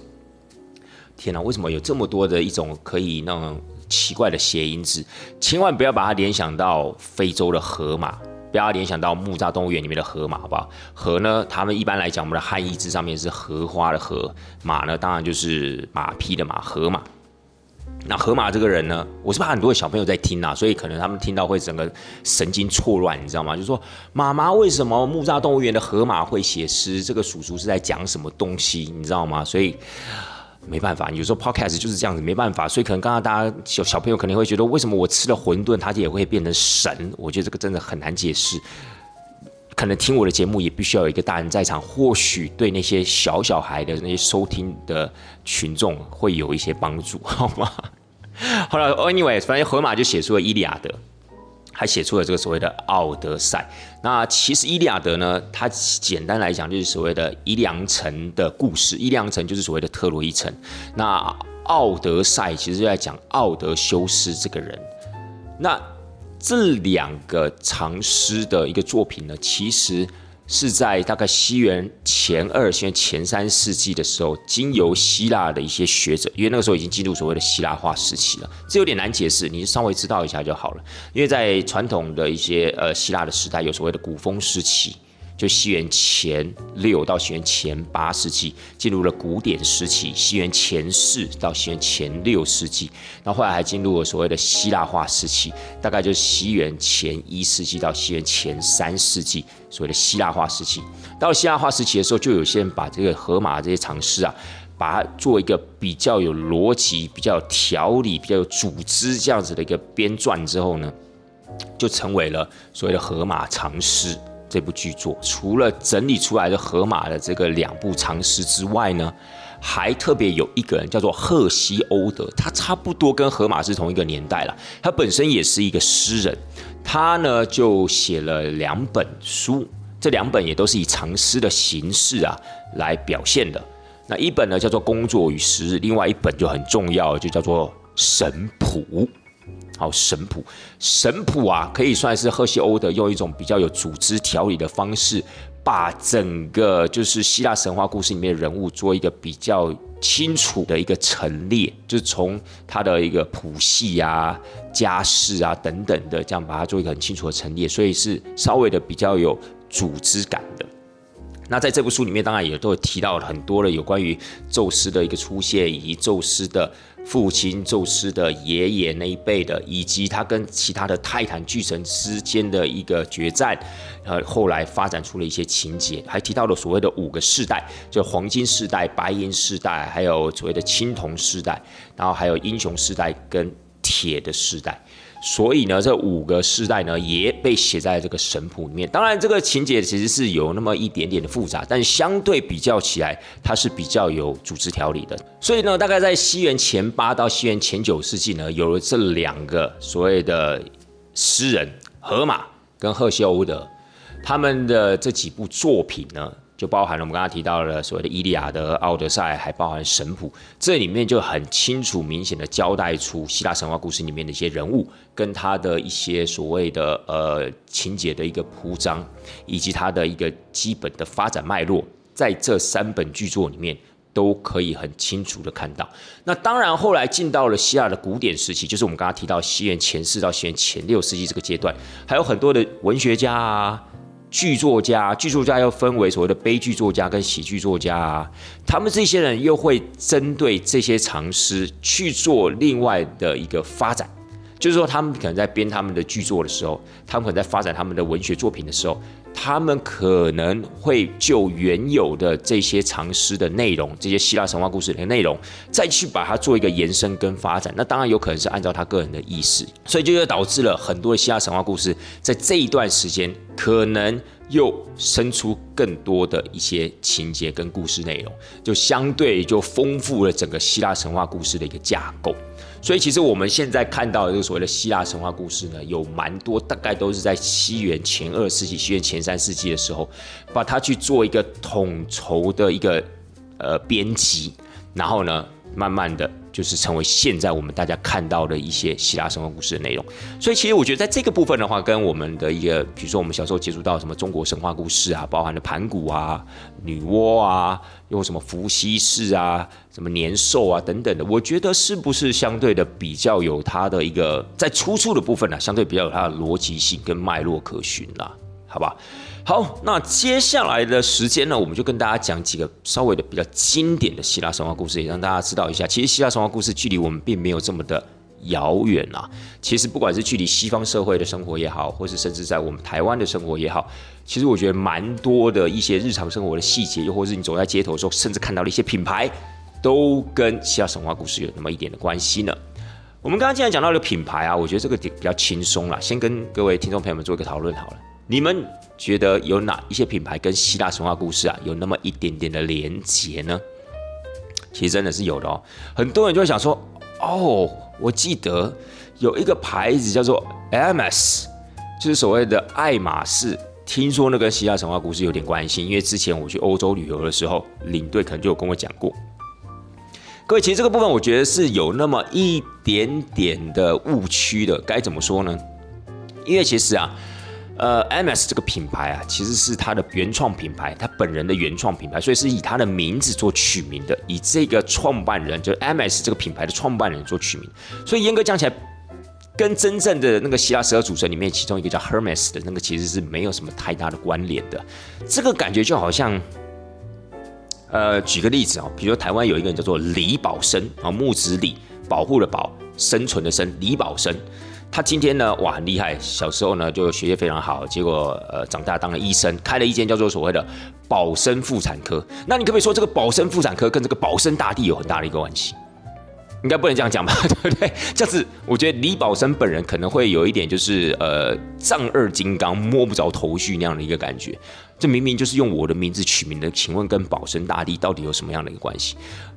天哪，为什么有这么多的一种可以那种？奇怪的谐音字，千万不要把它联想到非洲的河马，不要联想到木栅动物园里面的河马，好不好？河呢，他们一般来讲，我们的汉译字上面是荷花的荷，马呢，当然就是马匹的马，河马。那河马这个人呢，我是怕很多小朋友在听啊，所以可能他们听到会整个神经错乱，你知道吗？就说妈妈，为什么木栅动物园的河马会写诗？这个叔叔是在讲什么东西？你知道吗？所以。没办法，有时候 podcast 就是这样子，没办法，所以可能刚刚大家小小朋友可能会觉得，为什么我吃了馄饨，它也会变成神？我觉得这个真的很难解释。可能听我的节目也必须要有一个大人在场，或许对那些小小孩的那些收听的群众会有一些帮助，好吗？好了，anyway，反正河马就写出了《伊利亚德》。还写出了这个所谓的《奥德赛》。那其实《伊利亚德》呢，它简单来讲就是所谓的伊良城的故事。伊良城就是所谓的特洛伊城。那《奥德赛》其实就在讲奥德修斯这个人。那这两个长诗的一个作品呢，其实。是在大概西元前二、西元前三世纪的时候，经由希腊的一些学者，因为那个时候已经进入所谓的希腊化时期了，这有点难解释，你稍微知道一下就好了。因为在传统的一些呃希腊的时代，有所谓的古风时期。就西元前六到西元前八世纪，进入了古典时期；西元前四到西元前六世纪，那后来还进入了所谓的希腊化时期，大概就是西元前一世纪到西元前三世纪，所谓的希腊化时期。到了希腊化时期的时候，就有些人把这个荷马这些长诗啊，把它做一个比较有逻辑、比较有条理、比较有组织这样子的一个编撰之后呢，就成为了所谓的荷马长诗。这部剧作除了整理出来的荷马的这个两部长诗之外呢，还特别有一个人叫做赫西欧德，他差不多跟荷马是同一个年代了。他本身也是一个诗人，他呢就写了两本书，这两本也都是以长诗的形式啊来表现的。那一本呢叫做《工作与时日》，另外一本就很重要，就叫做《神谱》。好，神谱，神谱啊，可以算是赫西欧德用一种比较有组织条理的方式，把整个就是希腊神话故事里面的人物做一个比较清楚的一个陈列，就是从他的一个谱系啊、家世啊等等的，这样把它做一个很清楚的陈列，所以是稍微的比较有组织感的。那在这部书里面，当然也都有提到了很多的有关于宙斯的一个出现，以及宙斯的父亲、宙斯的爷爷那一辈的，以及他跟其他的泰坦巨神之间的一个决战，呃，后来发展出了一些情节，还提到了所谓的五个世代，就黄金世代、白银世代，还有所谓的青铜世代，然后还有英雄世代跟铁的世代。所以呢，这五个世代呢也被写在这个神谱里面。当然，这个情节其实是有那么一点点的复杂，但相对比较起来，它是比较有组织条理的。所以呢，大概在西元前八到西元前九世纪呢，有了这两个所谓的诗人荷马跟赫西欧德，他们的这几部作品呢。就包含了我们刚刚提到的所谓的《伊利亚德》《奥德赛》，还包含神谱，这里面就很清楚、明显的交代出希腊神话故事里面的一些人物，跟他的一些所谓的呃情节的一个铺张，以及他的一个基本的发展脉络，在这三本巨作里面都可以很清楚的看到。那当然，后来进到了希腊的古典时期，就是我们刚刚提到西元前四到西元前六世纪这个阶段，还有很多的文学家啊。剧作家，剧作家又分为所谓的悲剧作家跟喜剧作家啊，他们这些人又会针对这些长诗去做另外的一个发展，就是说他们可能在编他们的剧作的时候，他们可能在发展他们的文学作品的时候。他们可能会就原有的这些长诗的内容，这些希腊神话故事的内容，再去把它做一个延伸跟发展。那当然有可能是按照他个人的意思，所以就导致了很多的希腊神话故事在这一段时间可能又生出更多的一些情节跟故事内容，就相对就丰富了整个希腊神话故事的一个架构。所以其实我们现在看到的这个所谓的希腊神话故事呢，有蛮多，大概都是在西元前二世纪、西元前三世纪的时候，把它去做一个统筹的一个呃编辑，然后呢，慢慢的。就是成为现在我们大家看到的一些希腊神话故事的内容，所以其实我觉得在这个部分的话，跟我们的一个，比如说我们小时候接触到什么中国神话故事啊，包含了盘古啊、女娲啊，又什么伏羲氏啊、什么年兽啊等等的，我觉得是不是相对的比较有它的一个在出处的部分呢，相对比较有它的逻辑性跟脉络可循啦，好吧？好，那接下来的时间呢，我们就跟大家讲几个稍微的比较经典的希腊神话故事，也让大家知道一下，其实希腊神话故事距离我们并没有这么的遥远啊。其实不管是距离西方社会的生活也好，或是甚至在我们台湾的生活也好，其实我觉得蛮多的一些日常生活的细节，又或是你走在街头的时候，甚至看到的一些品牌，都跟希腊神话故事有那么一点的关系呢。我们刚刚既然讲到了品牌啊，我觉得这个点比较轻松了，先跟各位听众朋友们做一个讨论好了。你们觉得有哪一些品牌跟希腊神话故事啊有那么一点点的连结呢？其实真的是有的哦。很多人就会想说，哦，我记得有一个牌子叫做 MS，就是所谓的爱马仕。听说那跟希腊神话故事有点关系，因为之前我去欧洲旅游的时候，领队可能就有跟我讲过。各位，其实这个部分我觉得是有那么一点点的误区的。该怎么说呢？因为其实啊，呃，MS 这个品牌啊，其实是它的原创品牌，它本人的原创品牌，所以是以他的名字做取名的，以这个创办人，就 MS 这个品牌的创办人做取名。所以严格讲起来。跟真正的那个希腊十二主神里面，其中一个叫 Hermes 的那个，其实是没有什么太大的关联的。这个感觉就好像，呃，举个例子啊，比如说台湾有一个人叫做李宝生啊，木子李，保护的保，生存的生，李宝生。他今天呢，哇，很厉害，小时候呢就学业非常好，结果呃长大当了医生，开了一间叫做所谓的保生妇产科。那你可不可以说这个保生妇产科跟这个保生大帝有很大的一个关系？应该不能这样讲吧，对不对？这样子，我觉得李宝生本人可能会有一点，就是呃，丈二金刚摸不着头绪那样的一个感觉。这明明就是用我的名字取名的，请问跟保生大帝到底有什么样的一个关系？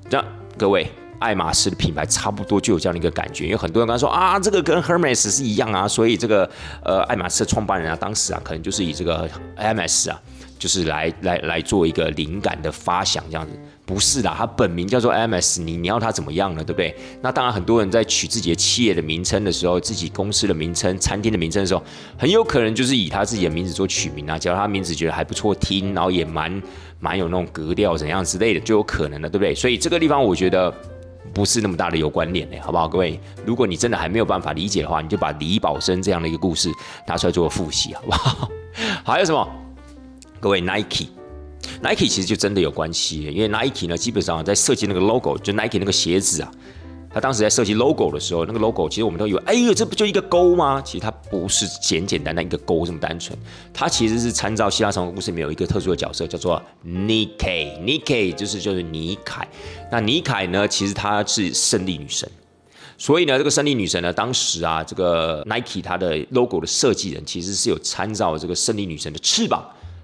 那各位，爱马仕的品牌差不多就有这样的一个感觉，因为很多人刚说啊，这个跟 Hermes 是一样啊，所以这个呃，爱马仕的创办人啊，当时啊，可能就是以这个 MS 啊。就是来来来做一个灵感的发想，这样子不是啦，他本名叫做 MS，你你要他怎么样呢？对不对？那当然，很多人在取自己的企业的名称的时候，自己公司的名称、餐厅的名称的时候，很有可能就是以他自己的名字做取名啊。只要他名字觉得还不错听，然后也蛮蛮有那种格调怎样之类的，就有可能了，对不对？所以这个地方我觉得不是那么大的有关联嘞，好不好？各位，如果你真的还没有办法理解的话，你就把李宝生这样的一个故事拿出来做个复习，好不好？还有什么？各位，Nike，Nike 其实就真的有关系，因为 Nike 呢，基本上在设计那个 logo，就 Nike 那个鞋子啊，他当时在设计 logo 的时候，那个 logo 其实我们都以为，哎呦，这不就一个勾吗？其实它不是简简单单一个勾这么单纯，它其实是参照希腊神话故事里面有一个特殊的角色，叫做 Nike，Nike 就是就是尼凯。那尼凯呢，其实她是胜利女神，所以呢，这个胜利女神呢，当时啊，这个 Nike 它的 logo 的设计人其实是有参照这个胜利女神的翅膀。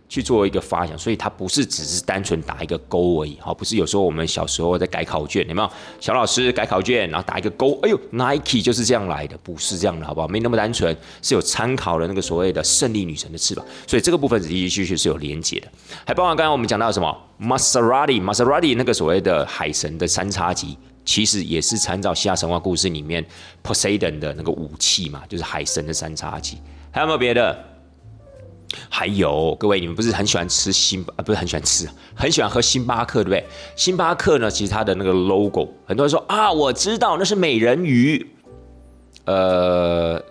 去做一个发想，所以它不是只是单纯打一个勾而已，好，不是有时候我们小时候在改考卷，有没有？小老师改考卷，然后打一个勾，哎呦，Nike 就是这样来的，不是这样的，好不好？没那么单纯，是有参考了那个所谓的胜利女神的翅膀，所以这个部分的的确确是有连接的，还包括刚刚我们讲到什么，Maserati，Maserati 那个所谓的海神的三叉戟，其实也是参照希腊神话故事里面 Poseidon 的那个武器嘛，就是海神的三叉戟，还有没有别的？还有各位，你们不是很喜欢吃星啊？不是很喜欢吃，很喜欢喝星巴克，对不对？星巴克呢，其实它的那个 logo，很多人说啊，我知道那是美人鱼。呃，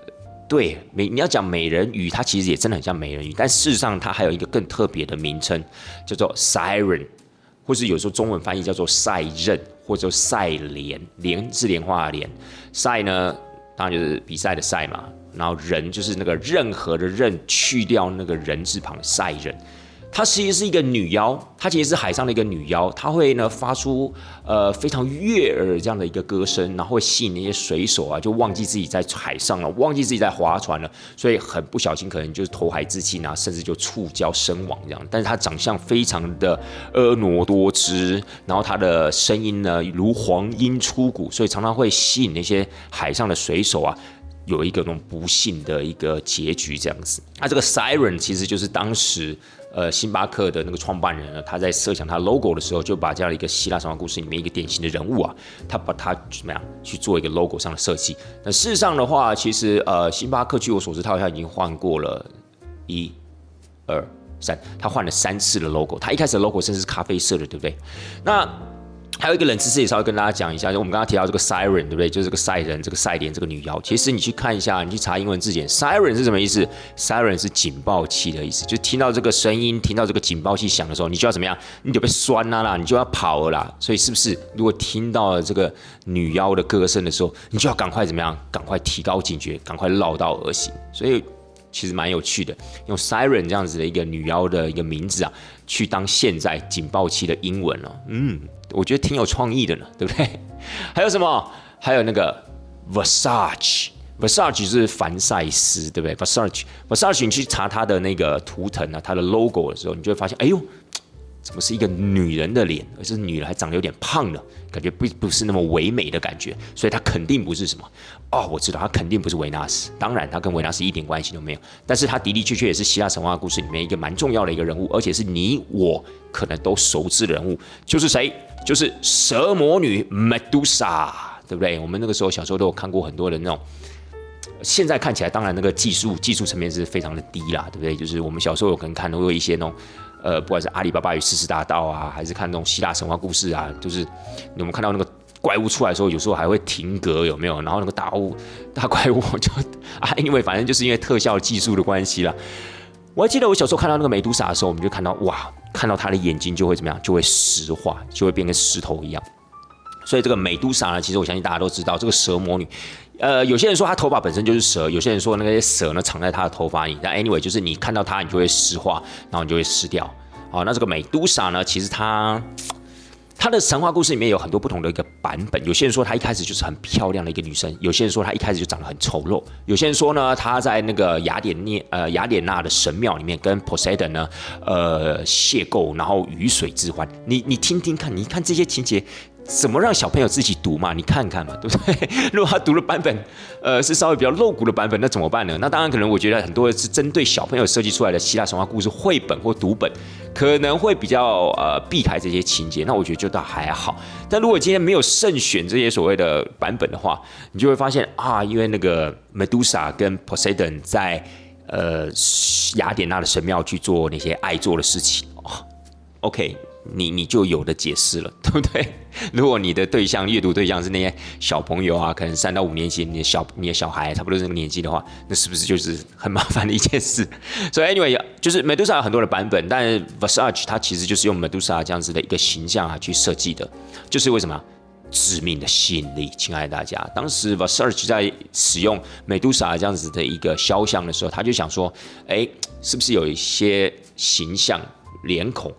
对，美你要讲美人鱼，它其实也真的很像美人鱼，但事实上它还有一个更特别的名称，叫做 siren，或是有时候中文翻译叫做赛壬，或者赛莲，莲是莲花的莲，赛呢，当然就是比赛的赛嘛。然后人就是那个任何的任去掉那个人字旁赛人，她其实是一个女妖，她其实是海上的一个女妖，她会呢发出呃非常悦耳这样的一个歌声，然后会吸引那些水手啊，就忘记自己在海上了，忘记自己在划船了，所以很不小心可能就是投海自尽啊，甚至就触礁身亡这样。但是她长相非常的婀娜多姿，然后她的声音呢如黄莺出谷，所以常常会吸引那些海上的水手啊。有一个那种不幸的一个结局这样子，那这个 Siren 其实就是当时呃星巴克的那个创办人呢，他在设想他 logo 的时候，就把这样一个希腊神话故事里面一个典型的人物啊，他把他怎么样去做一个 logo 上的设计。那事实上的话，其实呃星巴克据我所知，他好像已经换过了一、二、三，他换了三次的 logo。他一开始的 logo 甚至是咖啡色的，对不对？那还有一个冷知识也稍微跟大家讲一下，就我们刚刚提到这个 siren，对不对？就是这个赛人，这个赛莲，这个女妖。其实你去看一下，你去查英文字典，siren 是什么意思？siren 是警报器的意思，就听到这个声音，听到这个警报器响的时候，你就要怎么样？你就被酸啦啦，你就要跑了啦。所以是不是？如果听到了这个女妖的歌声的时候，你就要赶快怎么样？赶快提高警觉，赶快绕道而行。所以。其实蛮有趣的，用 siren 这样子的一个女妖的一个名字啊，去当现在警报器的英文哦，嗯，我觉得挺有创意的呢，对不对？还有什么？还有那个 Versace，Versace 是凡赛斯，对不对？Versace，Versace 你去查它的那个图腾啊，它的 logo 的时候，你就会发现，哎呦。怎么是一个女人的脸，而是女人还长得有点胖的，感觉不不是那么唯美的感觉，所以她肯定不是什么哦，我知道她肯定不是维纳斯，当然她跟维纳斯一点关系都没有，但是她的的确确也是希腊神话故事里面一个蛮重要的一个人物，而且是你我可能都熟知的人物，就是谁？就是蛇魔女 Medusa，对不对？我们那个时候小时候都有看过很多的那种。现在看起来，当然那个技术技术层面是非常的低啦，对不对？就是我们小时候有可能看，都有一些那种，呃，不管是阿里巴巴与四十大盗啊，还是看那种希腊神话故事啊，就是我们看到那个怪物出来的时候，有时候还会停格，有没有？然后那个大物大怪物就 啊，因为反正就是因为特效技术的关系啦。我还记得我小时候看到那个美杜莎的时候，我们就看到哇，看到她的眼睛就会怎么样，就会石化，就会变跟石头一样。所以这个美杜莎呢，其实我相信大家都知道，这个蛇魔女。呃，有些人说他头发本身就是蛇，有些人说那些蛇呢藏在他的头发里。但 anyway，就是你看到她，你就会石化，然后你就会湿掉。好，那这个美杜莎呢，其实她她的神话故事里面有很多不同的一个版本。有些人说她一开始就是很漂亮的一个女生，有些人说她一开始就长得很丑陋，有些人说呢她在那个雅典涅呃雅典娜的神庙里面跟 Poseidon 呢呃邂逅，然后鱼水之欢。你你听听看，你看这些情节。怎么让小朋友自己读嘛？你看看嘛，对不对？如果他读的版本，呃，是稍微比较露骨的版本，那怎么办呢？那当然，可能我觉得很多是针对小朋友设计出来的希腊神话故事绘本或读本，可能会比较呃避开这些情节。那我觉得就倒还好。但如果今天没有慎选这些所谓的版本的话，你就会发现啊，因为那个 Medusa 跟 Poseidon 在呃雅典娜的神庙去做那些爱做的事情哦。OK。你你就有的解释了，对不对？如果你的对象阅读对象是那些小朋友啊，可能三到五年级，你的小你的小孩差不多这个年纪的话，那是不是就是很麻烦的一件事？所以 anyway，就是 Medusa 有很多的版本，但 Versace 它其实就是用 Medusa 这样子的一个形象啊去设计的，就是为什么致命的吸引力？亲爱的大家，当时 Versace 在使用 Medusa 这样子的一个肖像的时候，他就想说，哎，是不是有一些形象脸孔？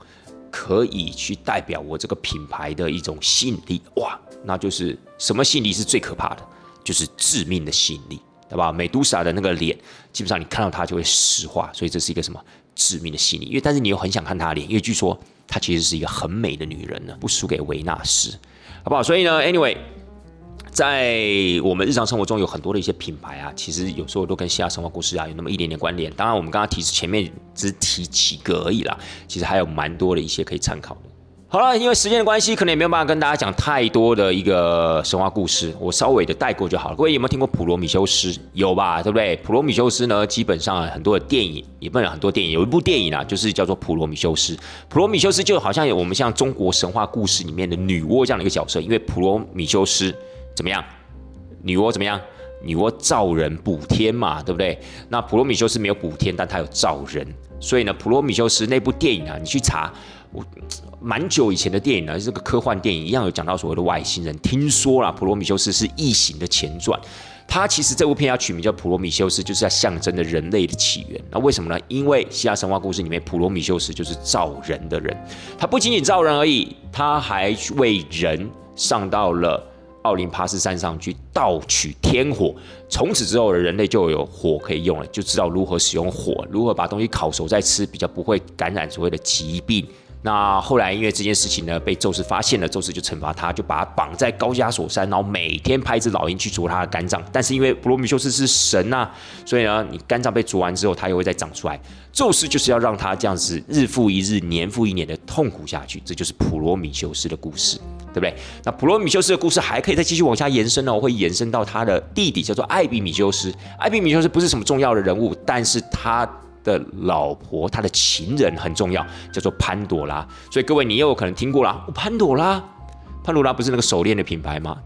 可以去代表我这个品牌的一种吸引力哇，那就是什么吸引力是最可怕的？就是致命的吸引力，对吧？美杜莎的那个脸，基本上你看到它就会石化，所以这是一个什么致命的吸引力？因为但是你又很想看她的脸，因为据说她其实是一个很美的女人呢，不输给维纳斯，好不好？所以呢，anyway。在我们日常生活中有很多的一些品牌啊，其实有时候都跟希腊神话故事啊有那么一点点关联。当然，我们刚刚提前面只提几个而已啦，其实还有蛮多的一些可以参考的。好了，因为时间的关系，可能也没有办法跟大家讲太多的一个神话故事，我稍微的带过就好了。各位有没有听过普罗米修斯？有吧，对不对？普罗米修斯呢，基本上很多的电影，也不能很多电影，有一部电影啊，就是叫做《普罗米修斯》。普罗米修斯就好像有我们像中国神话故事里面的女娲这样的一个角色，因为普罗米修斯。怎么样？女娲怎么样？女娲造人补天嘛，对不对？那普罗米修斯没有补天，但他有造人，所以呢，普罗米修斯那部电影啊，你去查，我蛮久以前的电影呢，这个科幻电影，一样有讲到所谓的外星人。听说啦，普罗米修斯是异形的前传，他其实这部片要取名叫普罗米修斯，就是要象征着人类的起源。那为什么呢？因为希腊神话故事里面，普罗米修斯就是造人的人，他不仅仅造人而已，他还为人上到了。奥林帕斯山上去盗取天火，从此之后的人类就有火可以用了，就知道如何使用火，如何把东西烤熟再吃，比较不会感染所谓的疾病。那后来因为这件事情呢，被宙斯发现了，宙斯就惩罚他，就把他绑在高加索山，然后每天派一只老鹰去啄他的肝脏。但是因为普罗米修斯是神呐，所以呢，你肝脏被啄完之后，它又会再长出来。宙斯就是要让他这样子日复一日、年复一年的痛苦下去。这就是普罗米修斯的故事，对不对？那普罗米修斯的故事还可以再继续往下延伸呢，会延伸到他的弟弟叫做艾比米修斯。艾比米修斯不是什么重要的人物，但是他。的老婆，他的情人很重要，叫做潘朵拉。所以各位，你也有可能听过啦。潘朵拉，潘朵拉不是那个手链的品牌吗？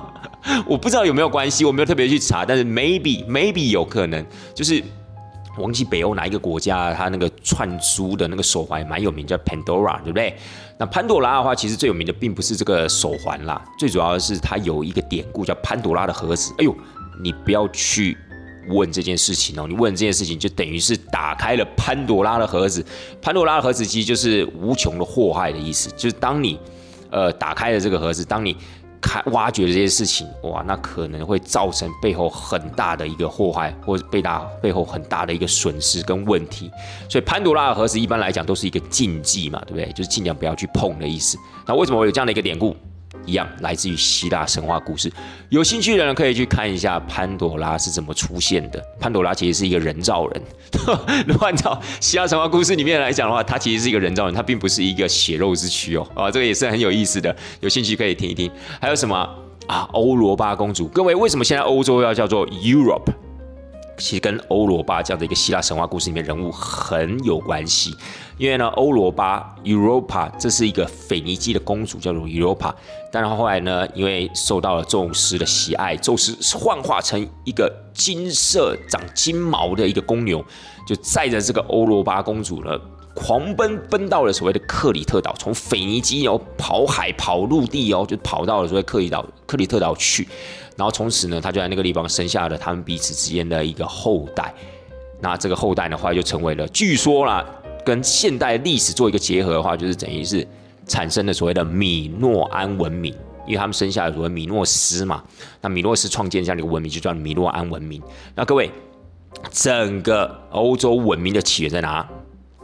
我不知道有没有关系，我没有特别去查，但是 maybe maybe 有可能，就是忘记北欧哪一个国家，它那个串珠的那个手环蛮有名，叫 Pandora，对不对？那潘朵拉的话，其实最有名的并不是这个手环啦，最主要的是它有一个典故叫潘朵拉的盒子。哎呦，你不要去。问这件事情哦，你问这件事情就等于是打开了潘多拉的盒子。潘多拉的盒子其实就是无穷的祸害的意思，就是当你呃打开了这个盒子，当你开挖掘这些事情，哇，那可能会造成背后很大的一个祸害，或者被大背后很大的一个损失跟问题。所以潘多拉的盒子一般来讲都是一个禁忌嘛，对不对？就是尽量不要去碰的意思。那为什么会有这样的一个典故？一样来自于希腊神话故事，有兴趣的人可以去看一下潘多拉是怎么出现的。潘多拉其实是一个人造人，如果按照希腊神话故事里面来讲的话，他其实是一个人造人，他并不是一个血肉之躯哦。啊，这个也是很有意思的，有兴趣可以听一听。还有什么啊？欧罗巴公主，各位为什么现在欧洲要叫做 Europe？其实跟欧罗巴这样的一个希腊神话故事里面人物很有关系。因为呢，欧罗巴 Europa 这是一个腓尼基的公主，叫做 Europa。但是后来呢，因为受到了宙斯的喜爱，宙斯幻化成一个金色、长金毛的一个公牛，就载着这个欧罗巴公主呢，狂奔奔到了所谓的克里特岛，从腓尼基哦跑海跑陆地哦，就跑到了所谓克里岛克里特岛去。然后从此呢，他就在那个地方生下了他们彼此之间的一个后代。那这个后代的话，就成为了据说啦。跟现代历史做一个结合的话，就是等于是产生了所谓的米诺安文明，因为他们生下了所谓米诺斯嘛。那米诺斯创建这样的一个文明，就叫米诺安文明。那各位，整个欧洲文明的起源在哪？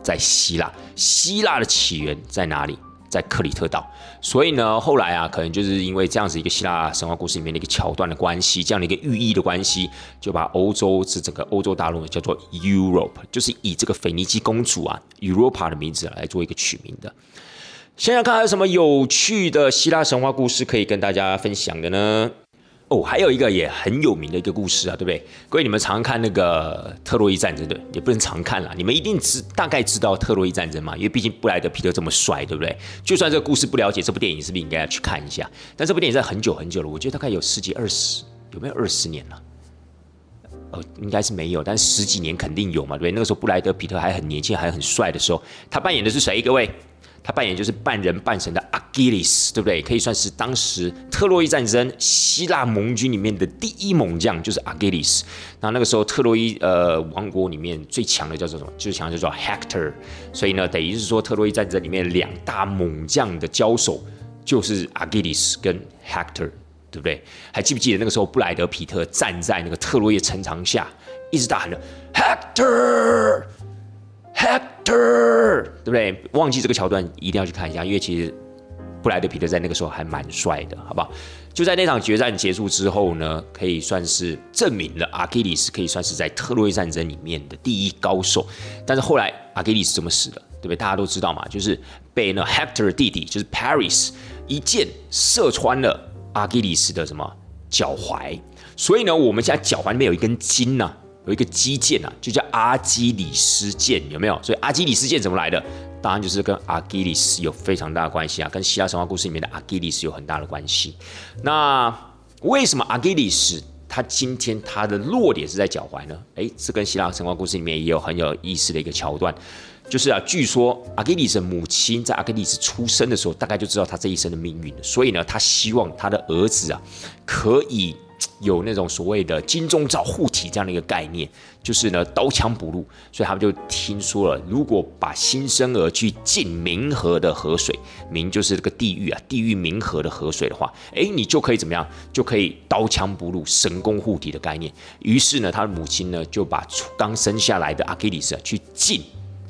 在希腊。希腊的起源在哪里？在克里特岛，所以呢，后来啊，可能就是因为这样子一个希腊神话故事里面的一个桥段的关系，这样的一个寓意的关系，就把欧洲是整个欧洲大陆呢叫做 Europe，就是以这个腓尼基公主啊 Europa 的名字来做一个取名的。想想看还有什么有趣的希腊神话故事可以跟大家分享的呢？哦，还有一个也很有名的一个故事啊，对不对？各位，你们常看那个特洛伊战争，对？也不能常看了，你们一定知大概知道特洛伊战争嘛？因为毕竟布莱德皮特这么帅，对不对？就算这个故事不了解，这部电影是不是应该要去看一下？但这部电影在很久很久了，我觉得大概有十几二十，有没有二十年了？哦，应该是没有，但十几年肯定有嘛，对不对？那个时候布莱德皮特还很年轻，还很帅的时候，他扮演的是谁？各位？他扮演就是半人半神的阿基里斯，对不对？可以算是当时特洛伊战争希腊盟军里面的第一猛将，就是阿基里斯。那那个时候特洛伊呃王国里面最强的叫做什么？最强叫做 Hector。所以呢，等于是说特洛伊战争里面两大猛将的交手，就是阿基里斯跟 Hector，对不对？还记不记得那个时候布莱德皮特站在那个特洛伊城墙下，一直大喊着 Hector。Hector，对不对？忘记这个桥段一定要去看一下，因为其实布莱德皮特在那个时候还蛮帅的，好不好？就在那场决战结束之后呢，可以算是证明了阿基里斯可以算是在特洛伊战争里面的第一高手。但是后来阿基里斯怎么死的，对不对？大家都知道嘛，就是被那 Hector 的弟弟就是 Paris 一箭射穿了阿基里斯的什么脚踝。所以呢，我们现在脚踝里面有一根筋呢。有一个基剑啊，就叫阿基里斯剑，有没有？所以阿基里斯剑怎么来的？当然就是跟阿基里斯有非常大的关系啊，跟希腊神话故事里面的阿基里斯有很大的关系。那为什么阿基里斯他今天他的落点是在脚踝呢？诶，这跟希腊神话故事里面也有很有意思的一个桥段，就是啊，据说阿基里斯母亲在阿基里斯出生的时候，大概就知道他这一生的命运，所以呢，他希望他的儿子啊可以。有那种所谓的金钟罩护体这样的一个概念，就是呢刀枪不入，所以他们就听说了，如果把新生儿去浸冥河的河水，冥就是这个地狱啊，地狱冥河的河水的话，哎，你就可以怎么样？就可以刀枪不入，神功护体的概念。于是呢，他的母亲呢就把刚生下来的阿基里斯去浸。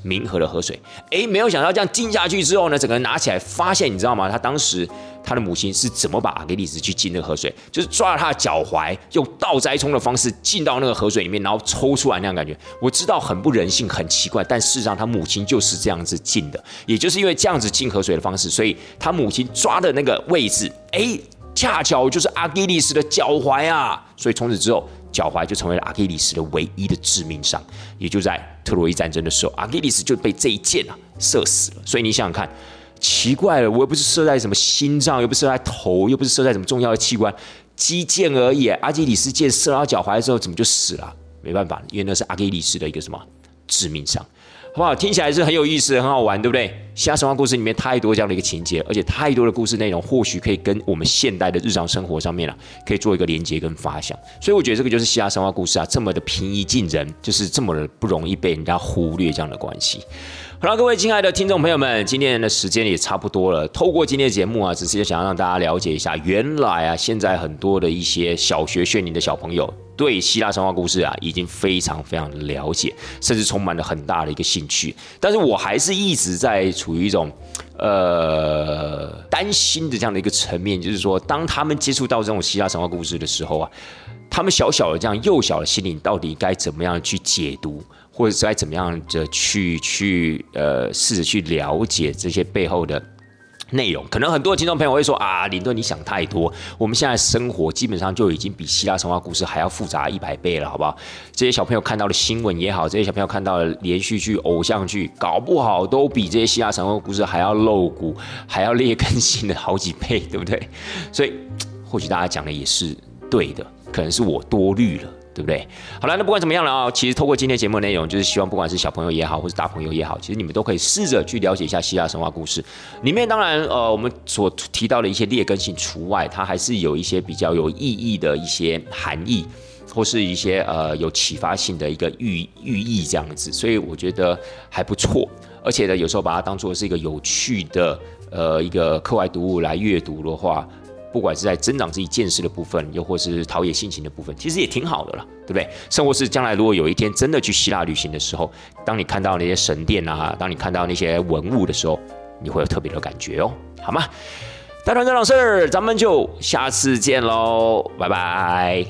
冥河的河水，哎，没有想到这样浸下去之后呢，整个人拿起来，发现你知道吗？他当时他的母亲是怎么把阿基里斯去浸那个河水？就是抓了他的脚踝，用倒栽葱的方式浸到那个河水里面，然后抽出来那样感觉。我知道很不人性，很奇怪，但事实上他母亲就是这样子浸的。也就是因为这样子浸河水的方式，所以他母亲抓的那个位置，哎，恰巧就是阿基里斯的脚踝啊。所以从此之后。脚踝就成为了阿基里斯的唯一的致命伤，也就在特洛伊战争的时候，阿基里斯就被这一箭啊射死了。所以你想想看，奇怪了，我又不是射在什么心脏，又不是射在头，又不是射在什么重要的器官，击剑而已。阿基里斯箭射到脚踝的时候，怎么就死了？没办法，因为那是阿基里斯的一个什么致命伤。好不好？听起来是很有意思，很好玩，对不对？希腊神话故事里面太多这样的一个情节，而且太多的故事内容，或许可以跟我们现代的日常生活上面啊，可以做一个连接跟发想。所以我觉得这个就是希腊神话故事啊，这么的平易近人，就是这么的不容易被人家忽略这样的关系。好了，各位亲爱的听众朋友们，今天的时间也差不多了。透过今天的节目啊，只是想要让大家了解一下，原来啊，现在很多的一些小学学龄的小朋友。对希腊神话故事啊，已经非常非常的了解，甚至充满了很大的一个兴趣。但是我还是一直在处于一种呃担心的这样的一个层面，就是说，当他们接触到这种希腊神话故事的时候啊，他们小小的这样幼小的心灵，到底该怎么样去解读，或者是该怎么样的去去呃试着去了解这些背后的。内容可能很多听众朋友会说啊，林顿你想太多。我们现在生活基本上就已经比希腊神话故事还要复杂一百倍了，好不好？这些小朋友看到的新闻也好，这些小朋友看到的连续剧、偶像剧，搞不好都比这些希腊神话故事还要露骨，还要劣根性的好几倍，对不对？所以或许大家讲的也是对的，可能是我多虑了。对不对？好了，那不管怎么样了啊，其实透过今天节目内容，就是希望不管是小朋友也好，或是大朋友也好，其实你们都可以试着去了解一下希腊神话故事里面。当然，呃，我们所提到的一些劣根性除外，它还是有一些比较有意义的一些含义，或是一些呃有启发性的一个寓寓意这样子。所以我觉得还不错，而且呢，有时候把它当做是一个有趣的呃一个课外读物来阅读的话。不管是在增长自己见识的部分又或是陶冶性情的部分其实也挺好的了对不对？生活是将来如果有一天真的去希腊旅行的时候当你看到那些神殿啊当你看到那些文物的时候你会有特别的感觉哦好吗？大团长老师咱们就下次见喽拜拜。